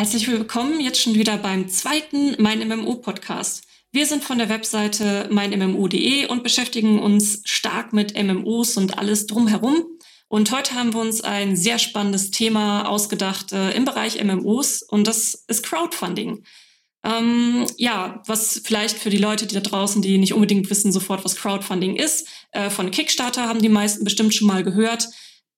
Herzlich willkommen jetzt schon wieder beim zweiten Mein MMO Podcast. Wir sind von der Webseite meinmmo.de und beschäftigen uns stark mit MMOs und alles drumherum. Und heute haben wir uns ein sehr spannendes Thema ausgedacht äh, im Bereich MMOs und das ist Crowdfunding. Ähm, ja, was vielleicht für die Leute, die da draußen, die nicht unbedingt wissen sofort, was Crowdfunding ist, äh, von Kickstarter haben die meisten bestimmt schon mal gehört.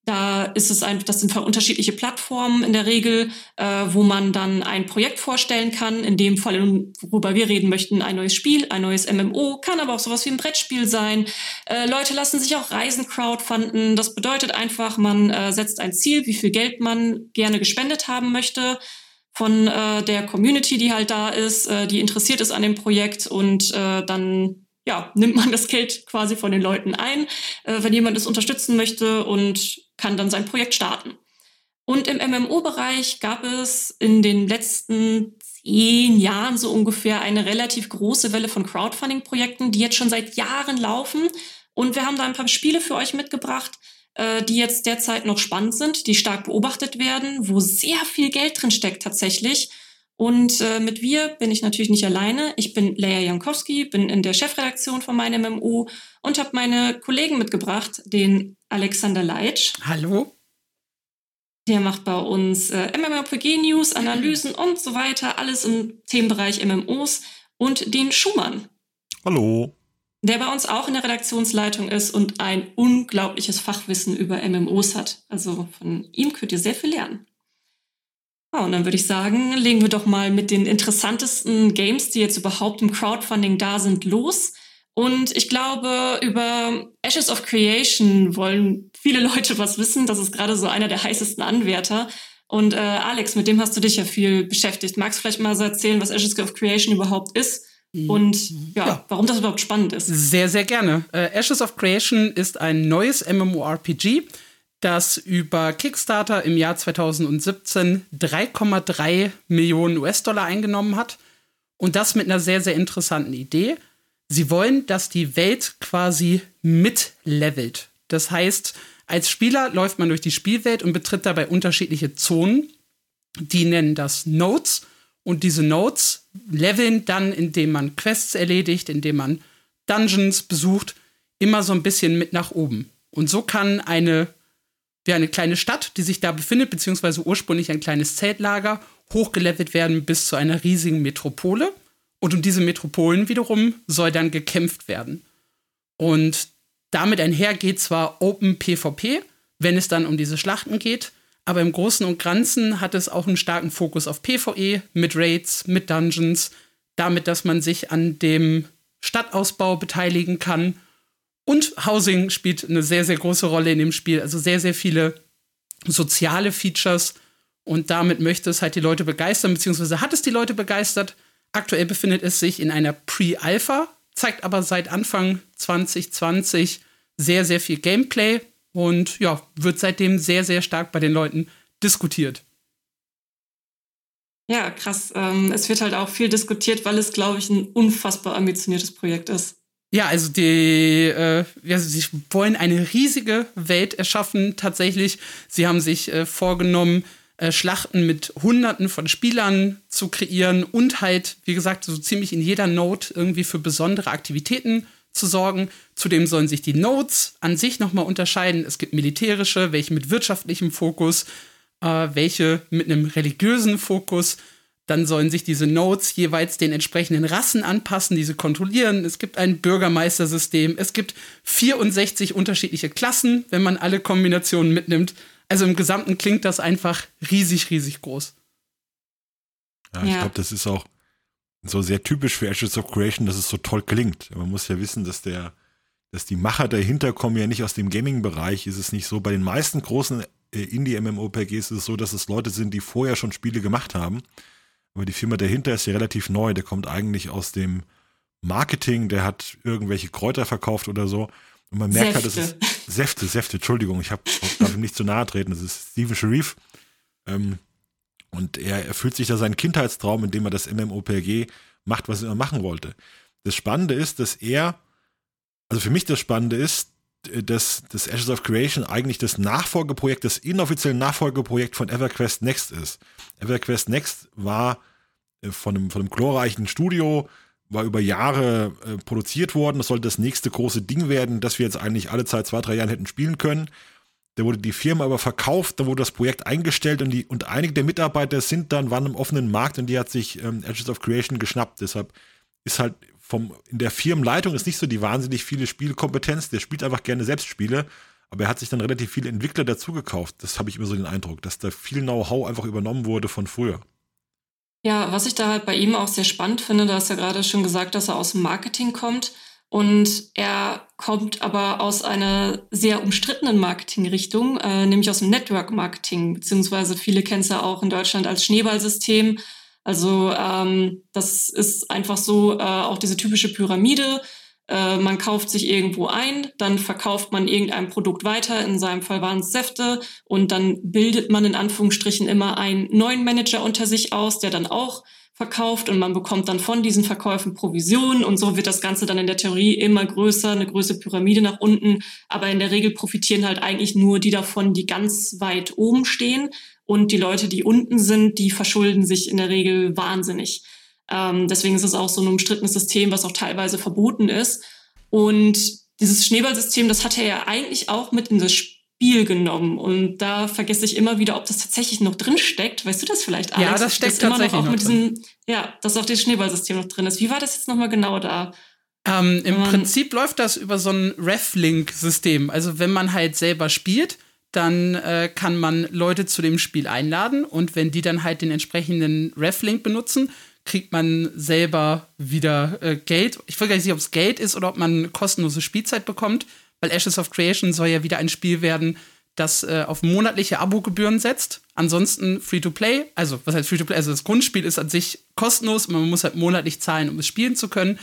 Da ist es einfach, das sind unterschiedliche Plattformen in der Regel, äh, wo man dann ein Projekt vorstellen kann. In dem Fall, worüber wir reden möchten, ein neues Spiel, ein neues MMO, kann aber auch sowas wie ein Brettspiel sein. Äh, Leute lassen sich auch Reisen crowdfunden. Das bedeutet einfach, man äh, setzt ein Ziel, wie viel Geld man gerne gespendet haben möchte von äh, der Community, die halt da ist, äh, die interessiert ist an dem Projekt und äh, dann ja, nimmt man das Geld quasi von den Leuten ein, äh, wenn jemand es unterstützen möchte und kann dann sein Projekt starten. Und im MMO-Bereich gab es in den letzten zehn Jahren so ungefähr eine relativ große Welle von Crowdfunding-Projekten, die jetzt schon seit Jahren laufen. Und wir haben da ein paar Spiele für euch mitgebracht, äh, die jetzt derzeit noch spannend sind, die stark beobachtet werden, wo sehr viel Geld drin steckt tatsächlich. Und äh, mit wir bin ich natürlich nicht alleine. Ich bin Leia Jankowski, bin in der Chefredaktion von meinem MMO und habe meine Kollegen mitgebracht, den Alexander Leitsch. Hallo. Der macht bei uns äh, MMOPG-News, Analysen und so weiter, alles im Themenbereich MMOs. Und den Schumann. Hallo der bei uns auch in der Redaktionsleitung ist und ein unglaubliches Fachwissen über MMOs hat. Also von ihm könnt ihr sehr viel lernen. Ja, und dann würde ich sagen, legen wir doch mal mit den interessantesten Games, die jetzt überhaupt im Crowdfunding da sind, los. Und ich glaube, über Ashes of Creation wollen viele Leute was wissen. Das ist gerade so einer der heißesten Anwärter. Und äh, Alex, mit dem hast du dich ja viel beschäftigt. Magst du vielleicht mal so erzählen, was Ashes of Creation überhaupt ist? Und ja, ja, warum das überhaupt spannend ist. Sehr, sehr gerne. Äh, Ashes of Creation ist ein neues MMORPG, das über Kickstarter im Jahr 2017 3,3 Millionen US-Dollar eingenommen hat. Und das mit einer sehr, sehr interessanten Idee. Sie wollen, dass die Welt quasi mitlevelt. Das heißt, als Spieler läuft man durch die Spielwelt und betritt dabei unterschiedliche Zonen. Die nennen das Nodes. Und diese Nodes leveln dann, indem man Quests erledigt, indem man Dungeons besucht, immer so ein bisschen mit nach oben. Und so kann eine, ja, eine kleine Stadt, die sich da befindet, beziehungsweise ursprünglich ein kleines Zeltlager, hochgelevelt werden bis zu einer riesigen Metropole. Und um diese Metropolen wiederum soll dann gekämpft werden. Und damit einher geht zwar Open PvP, wenn es dann um diese Schlachten geht, aber im Großen und Ganzen hat es auch einen starken Fokus auf PvE mit Raids, mit Dungeons, damit, dass man sich an dem Stadtausbau beteiligen kann. Und Housing spielt eine sehr, sehr große Rolle in dem Spiel. Also sehr, sehr viele soziale Features. Und damit möchte es halt die Leute begeistern, beziehungsweise hat es die Leute begeistert. Aktuell befindet es sich in einer Pre-Alpha, zeigt aber seit Anfang 2020 sehr, sehr viel Gameplay und ja, wird seitdem sehr, sehr stark bei den Leuten diskutiert. Ja, krass. Ähm, es wird halt auch viel diskutiert, weil es, glaube ich, ein unfassbar ambitioniertes Projekt ist. Ja, also die, äh, ja, sie wollen eine riesige Welt erschaffen. Tatsächlich, sie haben sich äh, vorgenommen, äh, Schlachten mit Hunderten von Spielern zu kreieren und halt, wie gesagt, so ziemlich in jeder Note irgendwie für besondere Aktivitäten zu sorgen. Zudem sollen sich die Nodes an sich nochmal unterscheiden. Es gibt militärische, welche mit wirtschaftlichem Fokus, äh, welche mit einem religiösen Fokus. Dann sollen sich diese Nodes jeweils den entsprechenden Rassen anpassen, diese kontrollieren. Es gibt ein Bürgermeistersystem. Es gibt 64 unterschiedliche Klassen, wenn man alle Kombinationen mitnimmt. Also im Gesamten klingt das einfach riesig, riesig groß. Ja, ich ja. glaube, das ist auch so sehr typisch für Ashes of Creation, dass es so toll klingt. Man muss ja wissen, dass der, dass die Macher dahinter kommen ja nicht aus dem Gaming-Bereich. Ist es nicht so? Bei den meisten großen äh, Indie-MMORPGs ist es so, dass es Leute sind, die vorher schon Spiele gemacht haben. Aber die Firma dahinter ist ja relativ neu. Der kommt eigentlich aus dem Marketing. Der hat irgendwelche Kräuter verkauft oder so. Und man merkt Säfte. halt, das ist Säfte, Säfte, Entschuldigung, ich habe darf ihm nicht zu nahe treten. Das ist Steven Sharif. Ähm, und er erfüllt sich da seinen Kindheitstraum, indem er das MMOPG macht, was er immer machen wollte. Das Spannende ist, dass er, also für mich das Spannende ist, dass das Ashes of Creation eigentlich das Nachfolgeprojekt, das inoffizielle Nachfolgeprojekt von EverQuest Next ist. EverQuest Next war äh, von einem, von einem glorreichen Studio, war über Jahre äh, produziert worden. Das sollte das nächste große Ding werden, das wir jetzt eigentlich alle Zeit zwei, drei Jahren hätten spielen können. Da wurde die Firma aber verkauft, da wurde das Projekt eingestellt und, die, und einige der Mitarbeiter sind dann, waren im offenen Markt und die hat sich ähm, Edges of Creation geschnappt. Deshalb ist halt vom, in der Firmenleitung ist nicht so die wahnsinnig viele Spielkompetenz. Der spielt einfach gerne selbst Spiele, aber er hat sich dann relativ viele Entwickler dazugekauft. Das habe ich immer so den Eindruck, dass da viel Know-how einfach übernommen wurde von früher. Ja, was ich da halt bei ihm auch sehr spannend finde, da hast ja gerade schon gesagt, dass er aus dem Marketing kommt. Und er kommt aber aus einer sehr umstrittenen Marketingrichtung, äh, nämlich aus dem Network Marketing, beziehungsweise viele kennen es ja auch in Deutschland als Schneeballsystem. Also ähm, das ist einfach so äh, auch diese typische Pyramide. Äh, man kauft sich irgendwo ein, dann verkauft man irgendein Produkt weiter, in seinem Fall waren es Säfte, und dann bildet man in Anführungsstrichen immer einen neuen Manager unter sich aus, der dann auch verkauft. Und man bekommt dann von diesen Verkäufen Provisionen und so wird das Ganze dann in der Theorie immer größer, eine größere Pyramide nach unten. Aber in der Regel profitieren halt eigentlich nur die davon, die ganz weit oben stehen und die Leute, die unten sind, die verschulden sich in der Regel wahnsinnig. Ähm, deswegen ist es auch so ein umstrittenes System, was auch teilweise verboten ist. Und dieses Schneeballsystem, das hat er ja eigentlich auch mit in das Spiel genommen. Und da vergesse ich immer wieder, ob das tatsächlich noch drin steckt. Weißt du das vielleicht, Alex? Ja, das steckt das tatsächlich noch, noch diesem, Ja, dass auch das Schneeballsystem noch drin ist. Wie war das jetzt nochmal genau da? Ähm, Im Prinzip läuft das über so ein Reflink-System. Also wenn man halt selber spielt, dann äh, kann man Leute zu dem Spiel einladen und wenn die dann halt den entsprechenden Reflink benutzen, kriegt man selber wieder äh, Geld. Ich weiß gar nicht, ob es Geld ist oder ob man kostenlose Spielzeit bekommt weil Ashes of Creation soll ja wieder ein Spiel werden, das äh, auf monatliche Abogebühren setzt. Ansonsten Free-to-Play, also was heißt Free-to-Play? Also das Grundspiel ist an sich kostenlos, man muss halt monatlich zahlen, um es spielen zu können.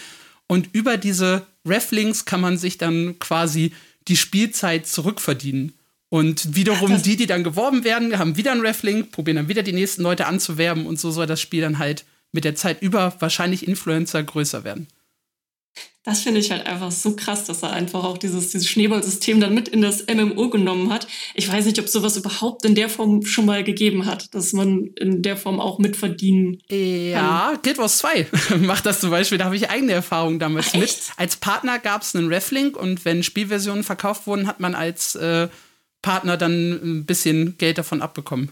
Und über diese Reflinks kann man sich dann quasi die Spielzeit zurückverdienen. Und wiederum Ach, die, die dann geworben werden, haben wieder einen Reflink, probieren dann wieder die nächsten Leute anzuwerben und so soll das Spiel dann halt mit der Zeit über wahrscheinlich Influencer größer werden. Das finde ich halt einfach so krass, dass er einfach auch dieses, dieses Schneeballsystem dann mit in das MMO genommen hat. Ich weiß nicht, ob sowas überhaupt in der Form schon mal gegeben hat, dass man in der Form auch mitverdienen Ja, kann. Guild Wars 2 macht das zum Beispiel. Da habe ich eigene Erfahrungen damals Ach, mit. Als Partner gab es einen Reflink und wenn Spielversionen verkauft wurden, hat man als äh, Partner dann ein bisschen Geld davon abbekommen.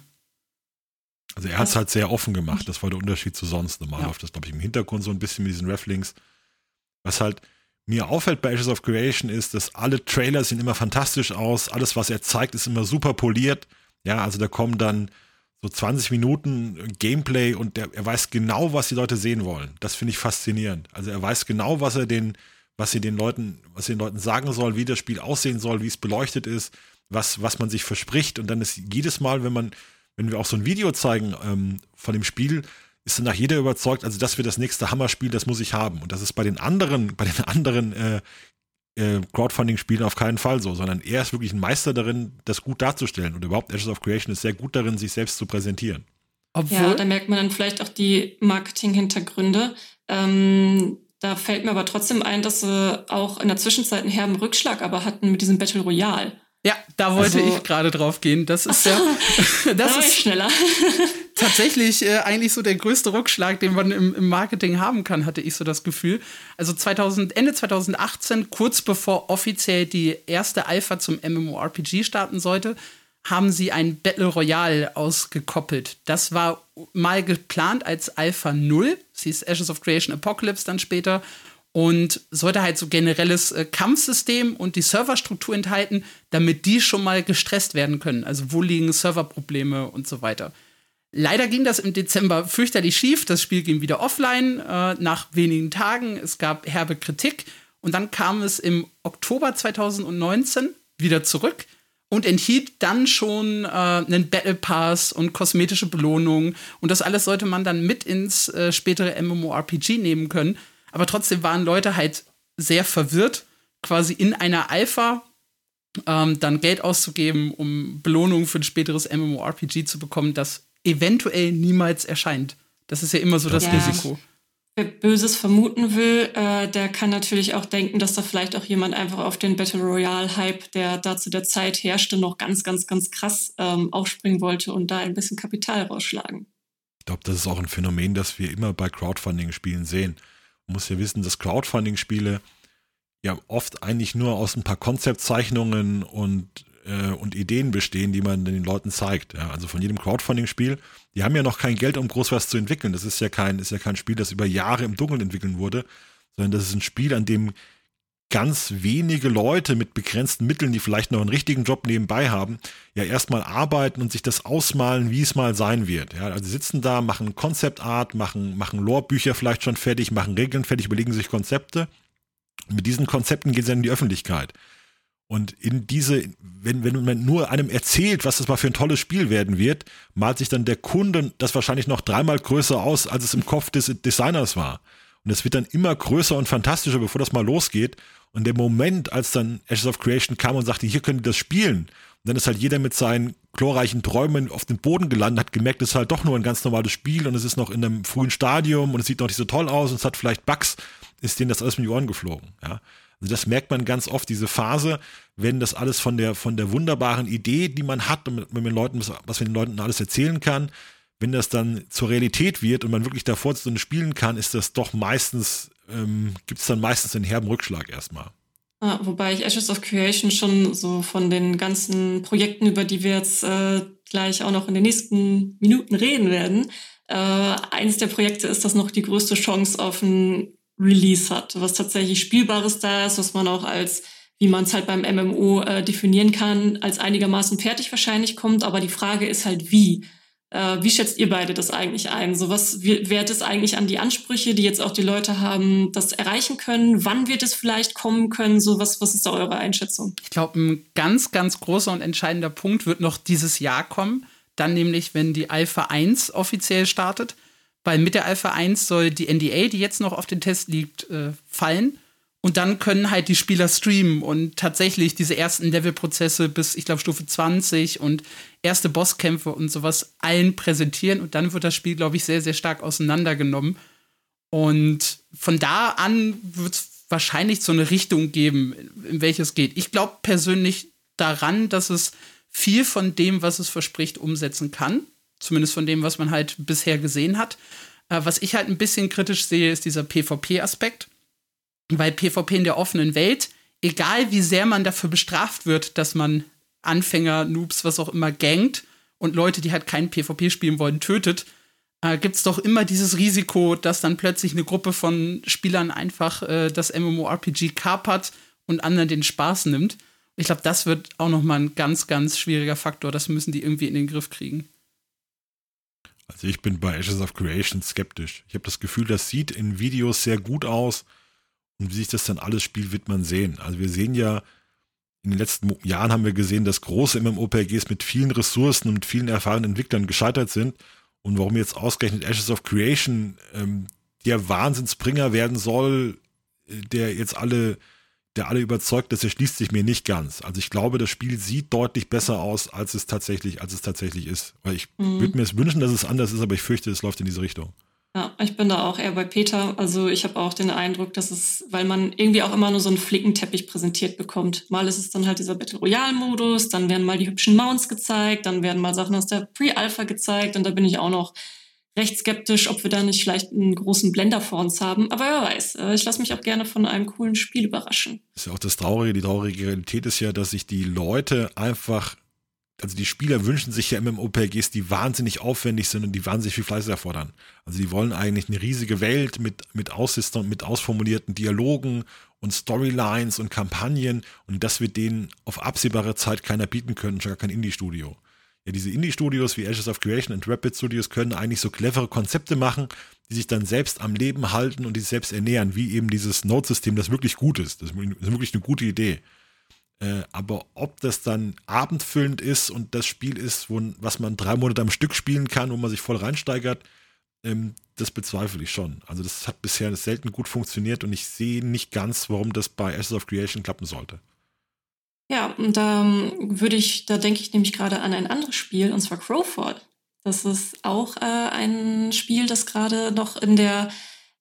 Also er hat es halt sehr offen gemacht. Das war der Unterschied zu sonst. Normal ja. läuft das, glaube ich, im Hintergrund so ein bisschen mit diesen Reflinks. Was halt mir auffällt bei Ashes of Creation ist, dass alle Trailer sehen immer fantastisch aus. Alles, was er zeigt, ist immer super poliert. Ja, also da kommen dann so 20 Minuten Gameplay und der, er weiß genau, was die Leute sehen wollen. Das finde ich faszinierend. Also er weiß genau, was er den, was sie den Leuten, was er den Leuten sagen soll, wie das Spiel aussehen soll, wie es beleuchtet ist, was, was man sich verspricht. Und dann ist jedes Mal, wenn man, wenn wir auch so ein Video zeigen ähm, von dem Spiel, ist danach jeder überzeugt, also das wird das nächste Hammerspiel, das muss ich haben. Und das ist bei den anderen, bei den anderen äh, äh, Crowdfunding-Spielen auf keinen Fall so, sondern er ist wirklich ein Meister darin, das gut darzustellen. Und überhaupt Ashes of Creation ist sehr gut darin, sich selbst zu präsentieren. Obwohl, ja, da merkt man dann vielleicht auch die Marketing-Hintergründe. Ähm, da fällt mir aber trotzdem ein, dass sie auch in der Zwischenzeit einen herben Rückschlag aber hatten mit diesem Battle Royale. Ja, da wollte also, ich gerade drauf gehen. Das ist ja. das da ist schneller. tatsächlich äh, eigentlich so der größte Rückschlag, den man im, im, Marketing haben kann, hatte ich so das Gefühl. Also 2000, Ende 2018, kurz bevor offiziell die erste Alpha zum MMORPG starten sollte, haben sie ein Battle Royale ausgekoppelt. Das war mal geplant als Alpha 0. Sie ist Ashes of Creation Apocalypse dann später und sollte halt so generelles äh, Kampfsystem und die Serverstruktur enthalten, damit die schon mal gestresst werden können. Also wo liegen Serverprobleme und so weiter. Leider ging das im Dezember fürchterlich schief. Das Spiel ging wieder offline äh, nach wenigen Tagen. Es gab herbe Kritik und dann kam es im Oktober 2019 wieder zurück und enthielt dann schon äh, einen Battle Pass und kosmetische Belohnungen. Und das alles sollte man dann mit ins äh, spätere MMORPG nehmen können. Aber trotzdem waren Leute halt sehr verwirrt, quasi in einer Alpha ähm, dann Geld auszugeben, um Belohnungen für ein späteres MMORPG zu bekommen, das eventuell niemals erscheint. Das ist ja immer so das ja. Risiko. wer Böses vermuten will, äh, der kann natürlich auch denken, dass da vielleicht auch jemand einfach auf den Battle Royale-Hype, der da zu der Zeit herrschte, noch ganz, ganz, ganz krass ähm, aufspringen wollte und da ein bisschen Kapital rausschlagen. Ich glaube, das ist auch ein Phänomen, das wir immer bei Crowdfunding-Spielen sehen. Man muss ja wissen, dass Crowdfunding-Spiele ja oft eigentlich nur aus ein paar Konzeptzeichnungen und, äh, und Ideen bestehen, die man den Leuten zeigt. Ja, also von jedem Crowdfunding-Spiel die haben ja noch kein Geld, um groß was zu entwickeln. Das ist ja kein, ist ja kein Spiel, das über Jahre im Dunkeln entwickeln wurde, sondern das ist ein Spiel, an dem ganz wenige Leute mit begrenzten Mitteln, die vielleicht noch einen richtigen Job nebenbei haben, ja erstmal arbeiten und sich das ausmalen, wie es mal sein wird. Ja, also sitzen da, machen Konzeptart, machen, machen Lore-Bücher vielleicht schon fertig, machen Regeln fertig, überlegen sich Konzepte. Mit diesen Konzepten gehen sie dann in die Öffentlichkeit. Und in diese, wenn, wenn man nur einem erzählt, was das mal für ein tolles Spiel werden wird, malt sich dann der Kunde das wahrscheinlich noch dreimal größer aus, als es im Kopf des Designers war. Und es wird dann immer größer und fantastischer, bevor das mal losgeht. Und der Moment, als dann Ashes of Creation kam und sagte, hier könnt ihr das spielen, und dann ist halt jeder mit seinen glorreichen Träumen auf den Boden gelandet, hat gemerkt, es ist halt doch nur ein ganz normales Spiel und es ist noch in einem frühen Stadium und es sieht noch nicht so toll aus und es hat vielleicht Bugs, ist denen das alles mit die Ohren geflogen. Ja. Also das merkt man ganz oft, diese Phase, wenn das alles von der, von der wunderbaren Idee, die man hat, und wenn man Leuten, was man den Leuten alles erzählen kann, wenn das dann zur Realität wird und man wirklich davor so spielen kann, ist das doch meistens, ähm, gibt es dann meistens einen herben Rückschlag erstmal. Ah, wobei ich Ashes of Creation schon so von den ganzen Projekten, über die wir jetzt äh, gleich auch noch in den nächsten Minuten reden werden, äh, eines der Projekte ist, das noch die größte Chance auf ein Release hat, was tatsächlich Spielbares da ist, was man auch als, wie man es halt beim MMO äh, definieren kann, als einigermaßen fertig wahrscheinlich kommt. Aber die Frage ist halt, wie. Äh, wie schätzt ihr beide das eigentlich ein? So was wird es eigentlich an die Ansprüche, die jetzt auch die Leute haben, das erreichen können? Wann wird es vielleicht kommen können? So was, was ist da eure Einschätzung? Ich glaube, ein ganz, ganz großer und entscheidender Punkt wird noch dieses Jahr kommen. Dann nämlich, wenn die Alpha 1 offiziell startet weil mit der Alpha 1 soll die NDA, die jetzt noch auf den Test liegt, äh, fallen. Und dann können halt die Spieler streamen und tatsächlich diese ersten Levelprozesse bis, ich glaube, Stufe 20 und erste Bosskämpfe und sowas allen präsentieren. Und dann wird das Spiel, glaube ich, sehr, sehr stark auseinandergenommen. Und von da an wird es wahrscheinlich so eine Richtung geben, in welche es geht. Ich glaube persönlich daran, dass es viel von dem, was es verspricht, umsetzen kann. Zumindest von dem, was man halt bisher gesehen hat. Äh, was ich halt ein bisschen kritisch sehe, ist dieser PvP-Aspekt. Weil PvP in der offenen Welt, egal wie sehr man dafür bestraft wird, dass man Anfänger, Noobs, was auch immer gangt und Leute, die halt kein PvP spielen wollen, tötet, äh, gibt es doch immer dieses Risiko, dass dann plötzlich eine Gruppe von Spielern einfach äh, das MMORPG kapert und anderen den Spaß nimmt. Ich glaube, das wird auch noch mal ein ganz, ganz schwieriger Faktor. Das müssen die irgendwie in den Griff kriegen. Also ich bin bei Ashes of Creation skeptisch. Ich habe das Gefühl, das sieht in Videos sehr gut aus. Und wie sich das dann alles spielt, wird man sehen. Also wir sehen ja, in den letzten Jahren haben wir gesehen, dass große MMOPGs mit vielen Ressourcen und mit vielen erfahrenen Entwicklern gescheitert sind. Und warum jetzt ausgerechnet Ashes of Creation ähm, der Wahnsinnsbringer werden soll, äh, der jetzt alle der alle überzeugt, das erschließt sich mir nicht ganz. Also ich glaube, das Spiel sieht deutlich besser aus, als es tatsächlich, als es tatsächlich ist. Weil ich mhm. würde mir es wünschen, dass es anders ist, aber ich fürchte, es läuft in diese Richtung. Ja, ich bin da auch eher bei Peter. Also ich habe auch den Eindruck, dass es, weil man irgendwie auch immer nur so einen Flickenteppich präsentiert bekommt. Mal ist es dann halt dieser Battle Royale-Modus, dann werden mal die hübschen Mounts gezeigt, dann werden mal Sachen aus der Pre-Alpha gezeigt und da bin ich auch noch recht skeptisch, ob wir da nicht vielleicht einen großen Blender vor uns haben. Aber wer weiß, äh, ich lasse mich auch gerne von einem coolen Spiel überraschen. Das ist ja auch das Traurige. Die traurige Realität ist ja, dass sich die Leute einfach, also die Spieler wünschen sich ja MMOPGs, die wahnsinnig aufwendig sind und die wahnsinnig viel Fleiß erfordern. Also die wollen eigentlich eine riesige Welt mit, mit Aussystern, mit ausformulierten Dialogen und Storylines und Kampagnen und das wird denen auf absehbare Zeit keiner bieten können, schon gar kein Indie-Studio ja, diese Indie-Studios wie Ashes of Creation und Rapid Studios können eigentlich so clevere Konzepte machen, die sich dann selbst am Leben halten und die sich selbst ernähren, wie eben dieses Node-System, das wirklich gut ist. Das ist wirklich eine gute Idee. Äh, aber ob das dann abendfüllend ist und das Spiel ist, wo, was man drei Monate am Stück spielen kann, wo man sich voll reinsteigert, ähm, das bezweifle ich schon. Also das hat bisher selten gut funktioniert und ich sehe nicht ganz, warum das bei Ashes of Creation klappen sollte. Ja, und da ähm, würde ich, da denke ich nämlich gerade an ein anderes Spiel, und zwar Crowford. Das ist auch äh, ein Spiel, das gerade noch in der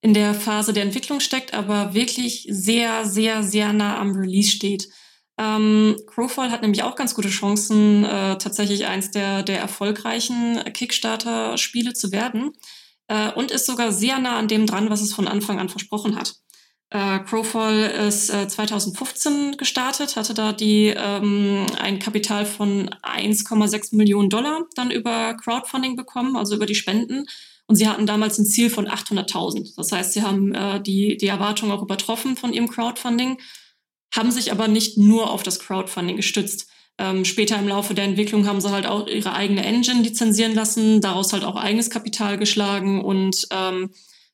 in der Phase der Entwicklung steckt, aber wirklich sehr, sehr, sehr nah am Release steht. Ähm, Crowfall hat nämlich auch ganz gute Chancen, äh, tatsächlich eins der, der erfolgreichen Kickstarter-Spiele zu werden äh, und ist sogar sehr nah an dem dran, was es von Anfang an versprochen hat. Äh, Crowfall ist äh, 2015 gestartet, hatte da die ähm, ein Kapital von 1,6 Millionen Dollar dann über Crowdfunding bekommen, also über die Spenden. Und sie hatten damals ein Ziel von 800.000. Das heißt, sie haben äh, die, die Erwartung auch übertroffen von ihrem Crowdfunding haben sich aber nicht nur auf das Crowdfunding gestützt. Ähm, später im Laufe der Entwicklung haben sie halt auch ihre eigene Engine lizenzieren lassen, daraus halt auch eigenes Kapital geschlagen und ähm,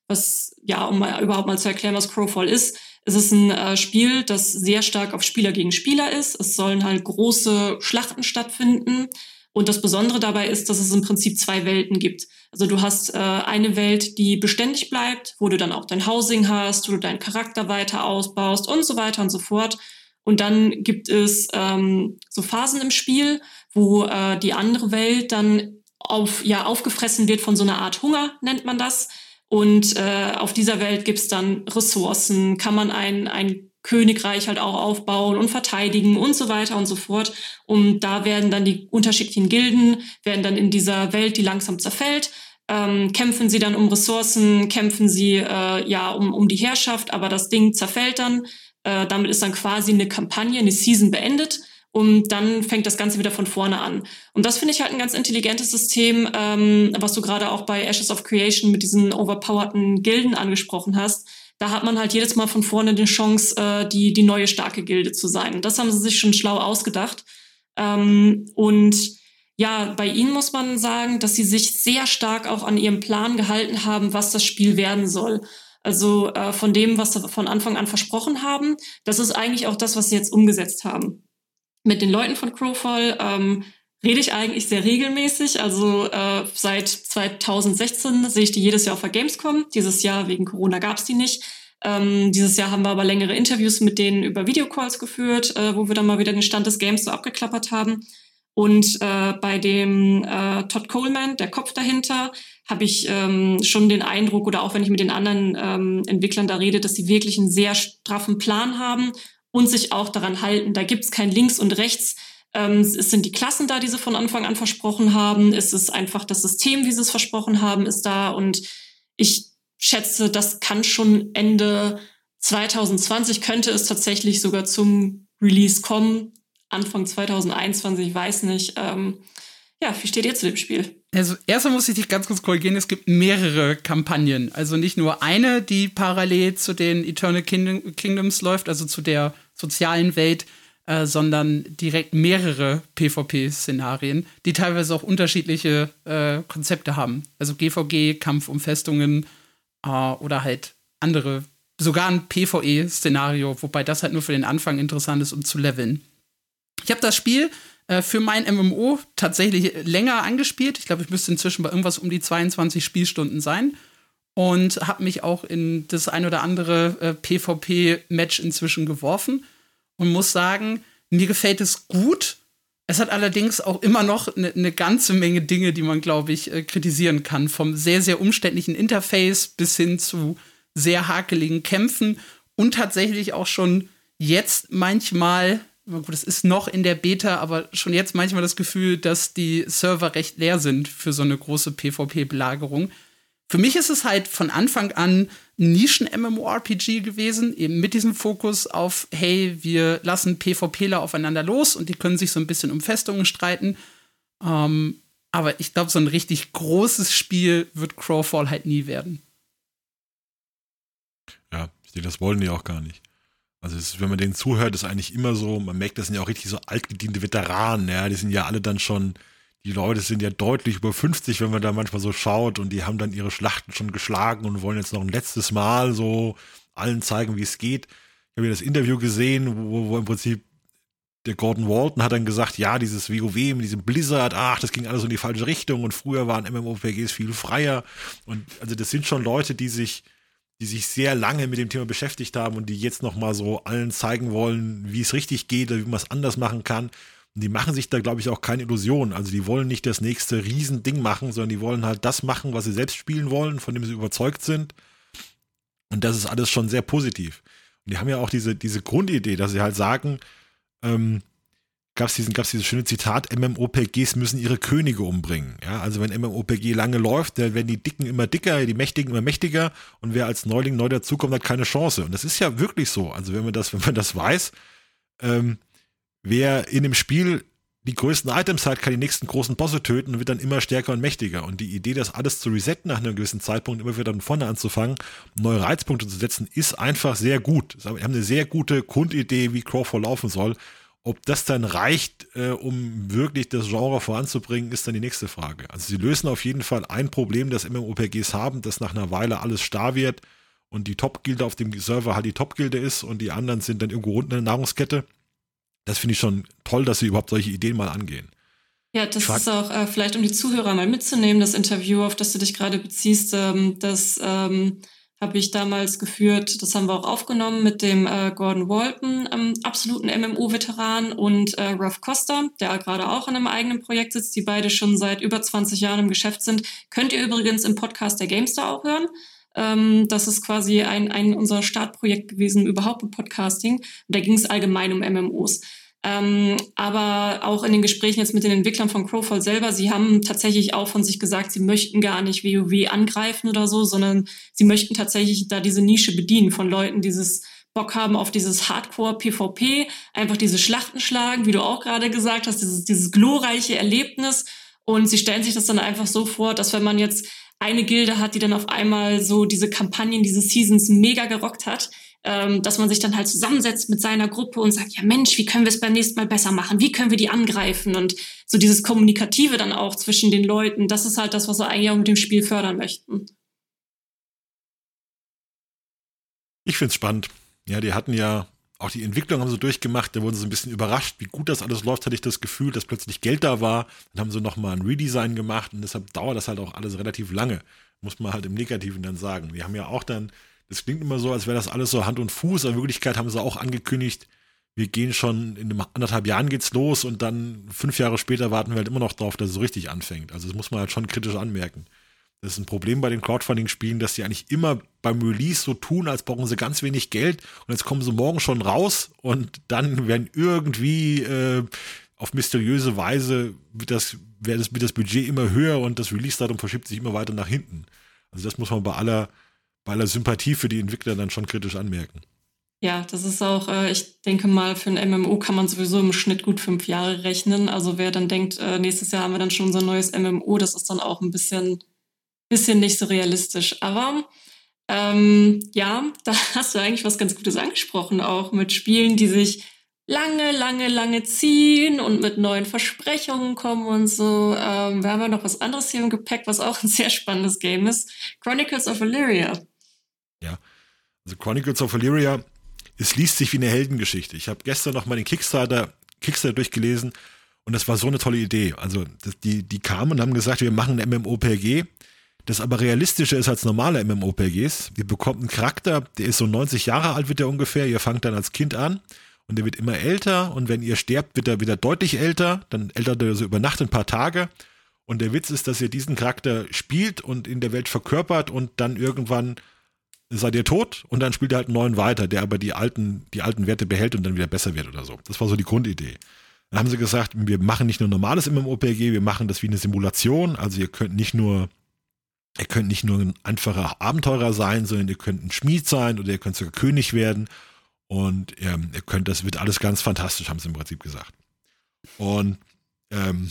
was, ja, um mal, überhaupt mal zu erklären, was Crowfall ist. Es ist ein äh, Spiel, das sehr stark auf Spieler gegen Spieler ist. Es sollen halt große Schlachten stattfinden. Und das Besondere dabei ist, dass es im Prinzip zwei Welten gibt. Also du hast äh, eine Welt, die beständig bleibt, wo du dann auch dein Housing hast, wo du deinen Charakter weiter ausbaust und so weiter und so fort. Und dann gibt es ähm, so Phasen im Spiel, wo äh, die andere Welt dann auf, ja, aufgefressen wird von so einer Art Hunger, nennt man das. Und äh, auf dieser Welt gibt's dann Ressourcen, kann man ein, ein Königreich halt auch aufbauen und verteidigen und so weiter und so fort. Und da werden dann die unterschiedlichen Gilden, werden dann in dieser Welt, die langsam zerfällt, ähm, kämpfen sie dann um Ressourcen, kämpfen sie äh, ja um, um die Herrschaft, aber das Ding zerfällt dann. Äh, damit ist dann quasi eine Kampagne, eine Season beendet und dann fängt das Ganze wieder von vorne an. Und das finde ich halt ein ganz intelligentes System, ähm, was du gerade auch bei Ashes of Creation mit diesen overpowerten Gilden angesprochen hast da hat man halt jedes Mal von vorne die Chance, äh, die, die neue starke Gilde zu sein. Das haben sie sich schon schlau ausgedacht. Ähm, und ja, bei ihnen muss man sagen, dass sie sich sehr stark auch an ihrem Plan gehalten haben, was das Spiel werden soll. Also äh, von dem, was sie von Anfang an versprochen haben, das ist eigentlich auch das, was sie jetzt umgesetzt haben. Mit den Leuten von Crowfall ähm, rede ich eigentlich sehr regelmäßig. Also äh, seit 2016 sehe ich die jedes Jahr auf der Gamescom. Dieses Jahr wegen Corona gab es die nicht. Ähm, dieses Jahr haben wir aber längere Interviews mit denen über Videocalls geführt, äh, wo wir dann mal wieder den Stand des Games so abgeklappert haben. Und äh, bei dem äh, Todd Coleman, der Kopf dahinter, habe ich ähm, schon den Eindruck, oder auch wenn ich mit den anderen ähm, Entwicklern da rede, dass sie wirklich einen sehr straffen Plan haben und sich auch daran halten. Da gibt's kein Links und Rechts ähm, es sind die Klassen da, die sie von Anfang an versprochen haben. Es ist einfach das System, wie sie es versprochen haben, ist da. Und ich schätze, das kann schon Ende 2020 könnte es tatsächlich sogar zum Release kommen. Anfang 2021, ich weiß nicht. Ähm, ja, wie steht ihr zu dem Spiel? Also erstmal muss ich dich ganz kurz korrigieren, es gibt mehrere Kampagnen. Also nicht nur eine, die parallel zu den Eternal Kingdom, Kingdoms läuft, also zu der sozialen Welt, äh, sondern direkt mehrere PvP-Szenarien, die teilweise auch unterschiedliche äh, Konzepte haben. Also GVG, Kampf um Festungen äh, oder halt andere, sogar ein PvE-Szenario, wobei das halt nur für den Anfang interessant ist, um zu leveln. Ich habe das Spiel äh, für mein MMO tatsächlich länger angespielt. Ich glaube, ich müsste inzwischen bei irgendwas um die 22 Spielstunden sein und habe mich auch in das ein oder andere äh, PvP-Match inzwischen geworfen und muss sagen, mir gefällt es gut. Es hat allerdings auch immer noch eine ne ganze Menge Dinge, die man, glaube ich, äh, kritisieren kann. Vom sehr, sehr umständlichen Interface bis hin zu sehr hakeligen Kämpfen und tatsächlich auch schon jetzt manchmal, gut, es ist noch in der Beta, aber schon jetzt manchmal das Gefühl, dass die Server recht leer sind für so eine große PvP-Belagerung. Für mich ist es halt von Anfang an Nischen-MMORPG gewesen, eben mit diesem Fokus auf, hey, wir lassen PvPler aufeinander los und die können sich so ein bisschen um Festungen streiten. Ähm, aber ich glaube, so ein richtig großes Spiel wird Crowfall halt nie werden. Ja, das wollen die auch gar nicht. Also ist, wenn man denen zuhört, ist eigentlich immer so, man merkt, das sind ja auch richtig so altgediente Veteranen, ja, die sind ja alle dann schon die Leute sind ja deutlich über 50, wenn man da manchmal so schaut und die haben dann ihre Schlachten schon geschlagen und wollen jetzt noch ein letztes Mal so allen zeigen, wie es geht. Ich habe ja das Interview gesehen, wo, wo im Prinzip der Gordon Walton hat dann gesagt, ja, dieses WoW mit diesem Blizzard, ach, das ging alles in die falsche Richtung und früher waren MMORPGs viel freier und also das sind schon Leute, die sich die sich sehr lange mit dem Thema beschäftigt haben und die jetzt noch mal so allen zeigen wollen, wie es richtig geht oder wie man es anders machen kann. Und die machen sich da, glaube ich, auch keine Illusionen. Also die wollen nicht das nächste Riesending machen, sondern die wollen halt das machen, was sie selbst spielen wollen, von dem sie überzeugt sind. Und das ist alles schon sehr positiv. Und die haben ja auch diese, diese Grundidee, dass sie halt sagen, ähm, gab es gab's dieses schöne Zitat, MMOPGs müssen ihre Könige umbringen. Ja, also wenn MMOPG lange läuft, dann werden die Dicken immer dicker, die Mächtigen immer mächtiger und wer als Neuling neu dazukommt, hat keine Chance. Und das ist ja wirklich so. Also wenn man das, wenn man das weiß, ähm, wer in dem Spiel die größten Items hat, kann die nächsten großen Bosse töten und wird dann immer stärker und mächtiger. Und die Idee, das alles zu resetten nach einem gewissen Zeitpunkt, immer wieder von vorne anzufangen, neue Reizpunkte zu setzen, ist einfach sehr gut. Wir haben eine sehr gute Grundidee, wie Crawford laufen soll. Ob das dann reicht, äh, um wirklich das Genre voranzubringen, ist dann die nächste Frage. Also sie lösen auf jeden Fall ein Problem, das MMOPGs haben, dass nach einer Weile alles starr wird und die Top-Gilde auf dem Server halt die Top-Gilde ist und die anderen sind dann irgendwo unten in der Nahrungskette. Das finde ich schon toll, dass sie überhaupt solche Ideen mal angehen. Ja, das ist auch äh, vielleicht, um die Zuhörer mal mitzunehmen, das Interview, auf das du dich gerade beziehst, ähm, das ähm, habe ich damals geführt, das haben wir auch aufgenommen mit dem äh, Gordon Walton, ähm, absoluten MMO-Veteran und äh, Ruff Costa, der gerade auch an einem eigenen Projekt sitzt, die beide schon seit über 20 Jahren im Geschäft sind. Könnt ihr übrigens im Podcast der GameStar auch hören. Ähm, das ist quasi ein, ein unser Startprojekt gewesen, überhaupt mit Podcasting. Und da ging es allgemein um MMOs. Ähm, aber auch in den Gesprächen jetzt mit den Entwicklern von Crowfall selber, sie haben tatsächlich auch von sich gesagt, sie möchten gar nicht WoW angreifen oder so, sondern sie möchten tatsächlich da diese Nische bedienen von Leuten, dieses Bock haben auf dieses Hardcore-PvP, einfach diese Schlachten schlagen, wie du auch gerade gesagt hast, dieses, dieses glorreiche Erlebnis. Und sie stellen sich das dann einfach so vor, dass wenn man jetzt eine Gilde hat, die dann auf einmal so diese Kampagnen, diese Seasons mega gerockt hat, ähm, dass man sich dann halt zusammensetzt mit seiner Gruppe und sagt, ja Mensch, wie können wir es beim nächsten Mal besser machen? Wie können wir die angreifen? Und so dieses Kommunikative dann auch zwischen den Leuten, das ist halt das, was wir eigentlich auch mit dem Spiel fördern möchten. Ich finde es spannend. Ja, die hatten ja auch die Entwicklung haben sie durchgemacht, da wurden sie ein bisschen überrascht, wie gut das alles läuft, hatte ich das Gefühl, dass plötzlich Geld da war. Dann haben sie nochmal ein Redesign gemacht und deshalb dauert das halt auch alles relativ lange. Muss man halt im Negativen dann sagen. Die haben ja auch dann das klingt immer so, als wäre das alles so Hand und Fuß. Aber in Wirklichkeit haben sie auch angekündigt, wir gehen schon in anderthalb Jahren geht's los und dann fünf Jahre später warten wir halt immer noch drauf, dass es so richtig anfängt. Also das muss man halt schon kritisch anmerken. Das ist ein Problem bei den Crowdfunding-Spielen, dass die eigentlich immer beim Release so tun, als brauchen sie ganz wenig Geld und jetzt kommen sie morgen schon raus und dann werden irgendwie äh, auf mysteriöse Weise wird das, wird, das, wird das Budget immer höher und das Release-Datum verschiebt sich immer weiter nach hinten. Also das muss man bei aller bei aller Sympathie für die Entwickler dann schon kritisch anmerken. Ja, das ist auch, äh, ich denke mal, für ein MMO kann man sowieso im Schnitt gut fünf Jahre rechnen. Also wer dann denkt, äh, nächstes Jahr haben wir dann schon unser neues MMO, das ist dann auch ein bisschen, bisschen nicht so realistisch. Aber ähm, ja, da hast du eigentlich was ganz Gutes angesprochen, auch mit Spielen, die sich lange, lange, lange ziehen und mit neuen Versprechungen kommen und so. Ähm, wir haben ja noch was anderes hier im Gepäck, was auch ein sehr spannendes Game ist. Chronicles of Illyria. Ja. Also Chronicles of Valyria, es liest sich wie eine Heldengeschichte. Ich habe gestern noch mal den Kickstarter, Kickstarter durchgelesen und das war so eine tolle Idee. Also die, die kamen und haben gesagt, wir machen ein MMOPG, das aber realistischer ist als normale MMOPGs. Ihr bekommt einen Charakter, der ist so 90 Jahre alt, wird der ungefähr. Ihr fangt dann als Kind an und der wird immer älter und wenn ihr sterbt, wird er wieder deutlich älter. Dann ältert er so über Nacht ein paar Tage. Und der Witz ist, dass ihr diesen Charakter spielt und in der Welt verkörpert und dann irgendwann seid ihr tot und dann spielt ihr halt einen neuen weiter, der aber die alten, die alten Werte behält und dann wieder besser wird oder so. Das war so die Grundidee. Dann haben sie gesagt, wir machen nicht nur normales MMOPG, wir machen das wie eine Simulation. Also ihr könnt nicht nur, ihr könnt nicht nur ein einfacher Abenteurer sein, sondern ihr könnt ein Schmied sein oder ihr könnt sogar König werden. Und ähm, ihr könnt, das wird alles ganz fantastisch, haben sie im Prinzip gesagt. Und ähm,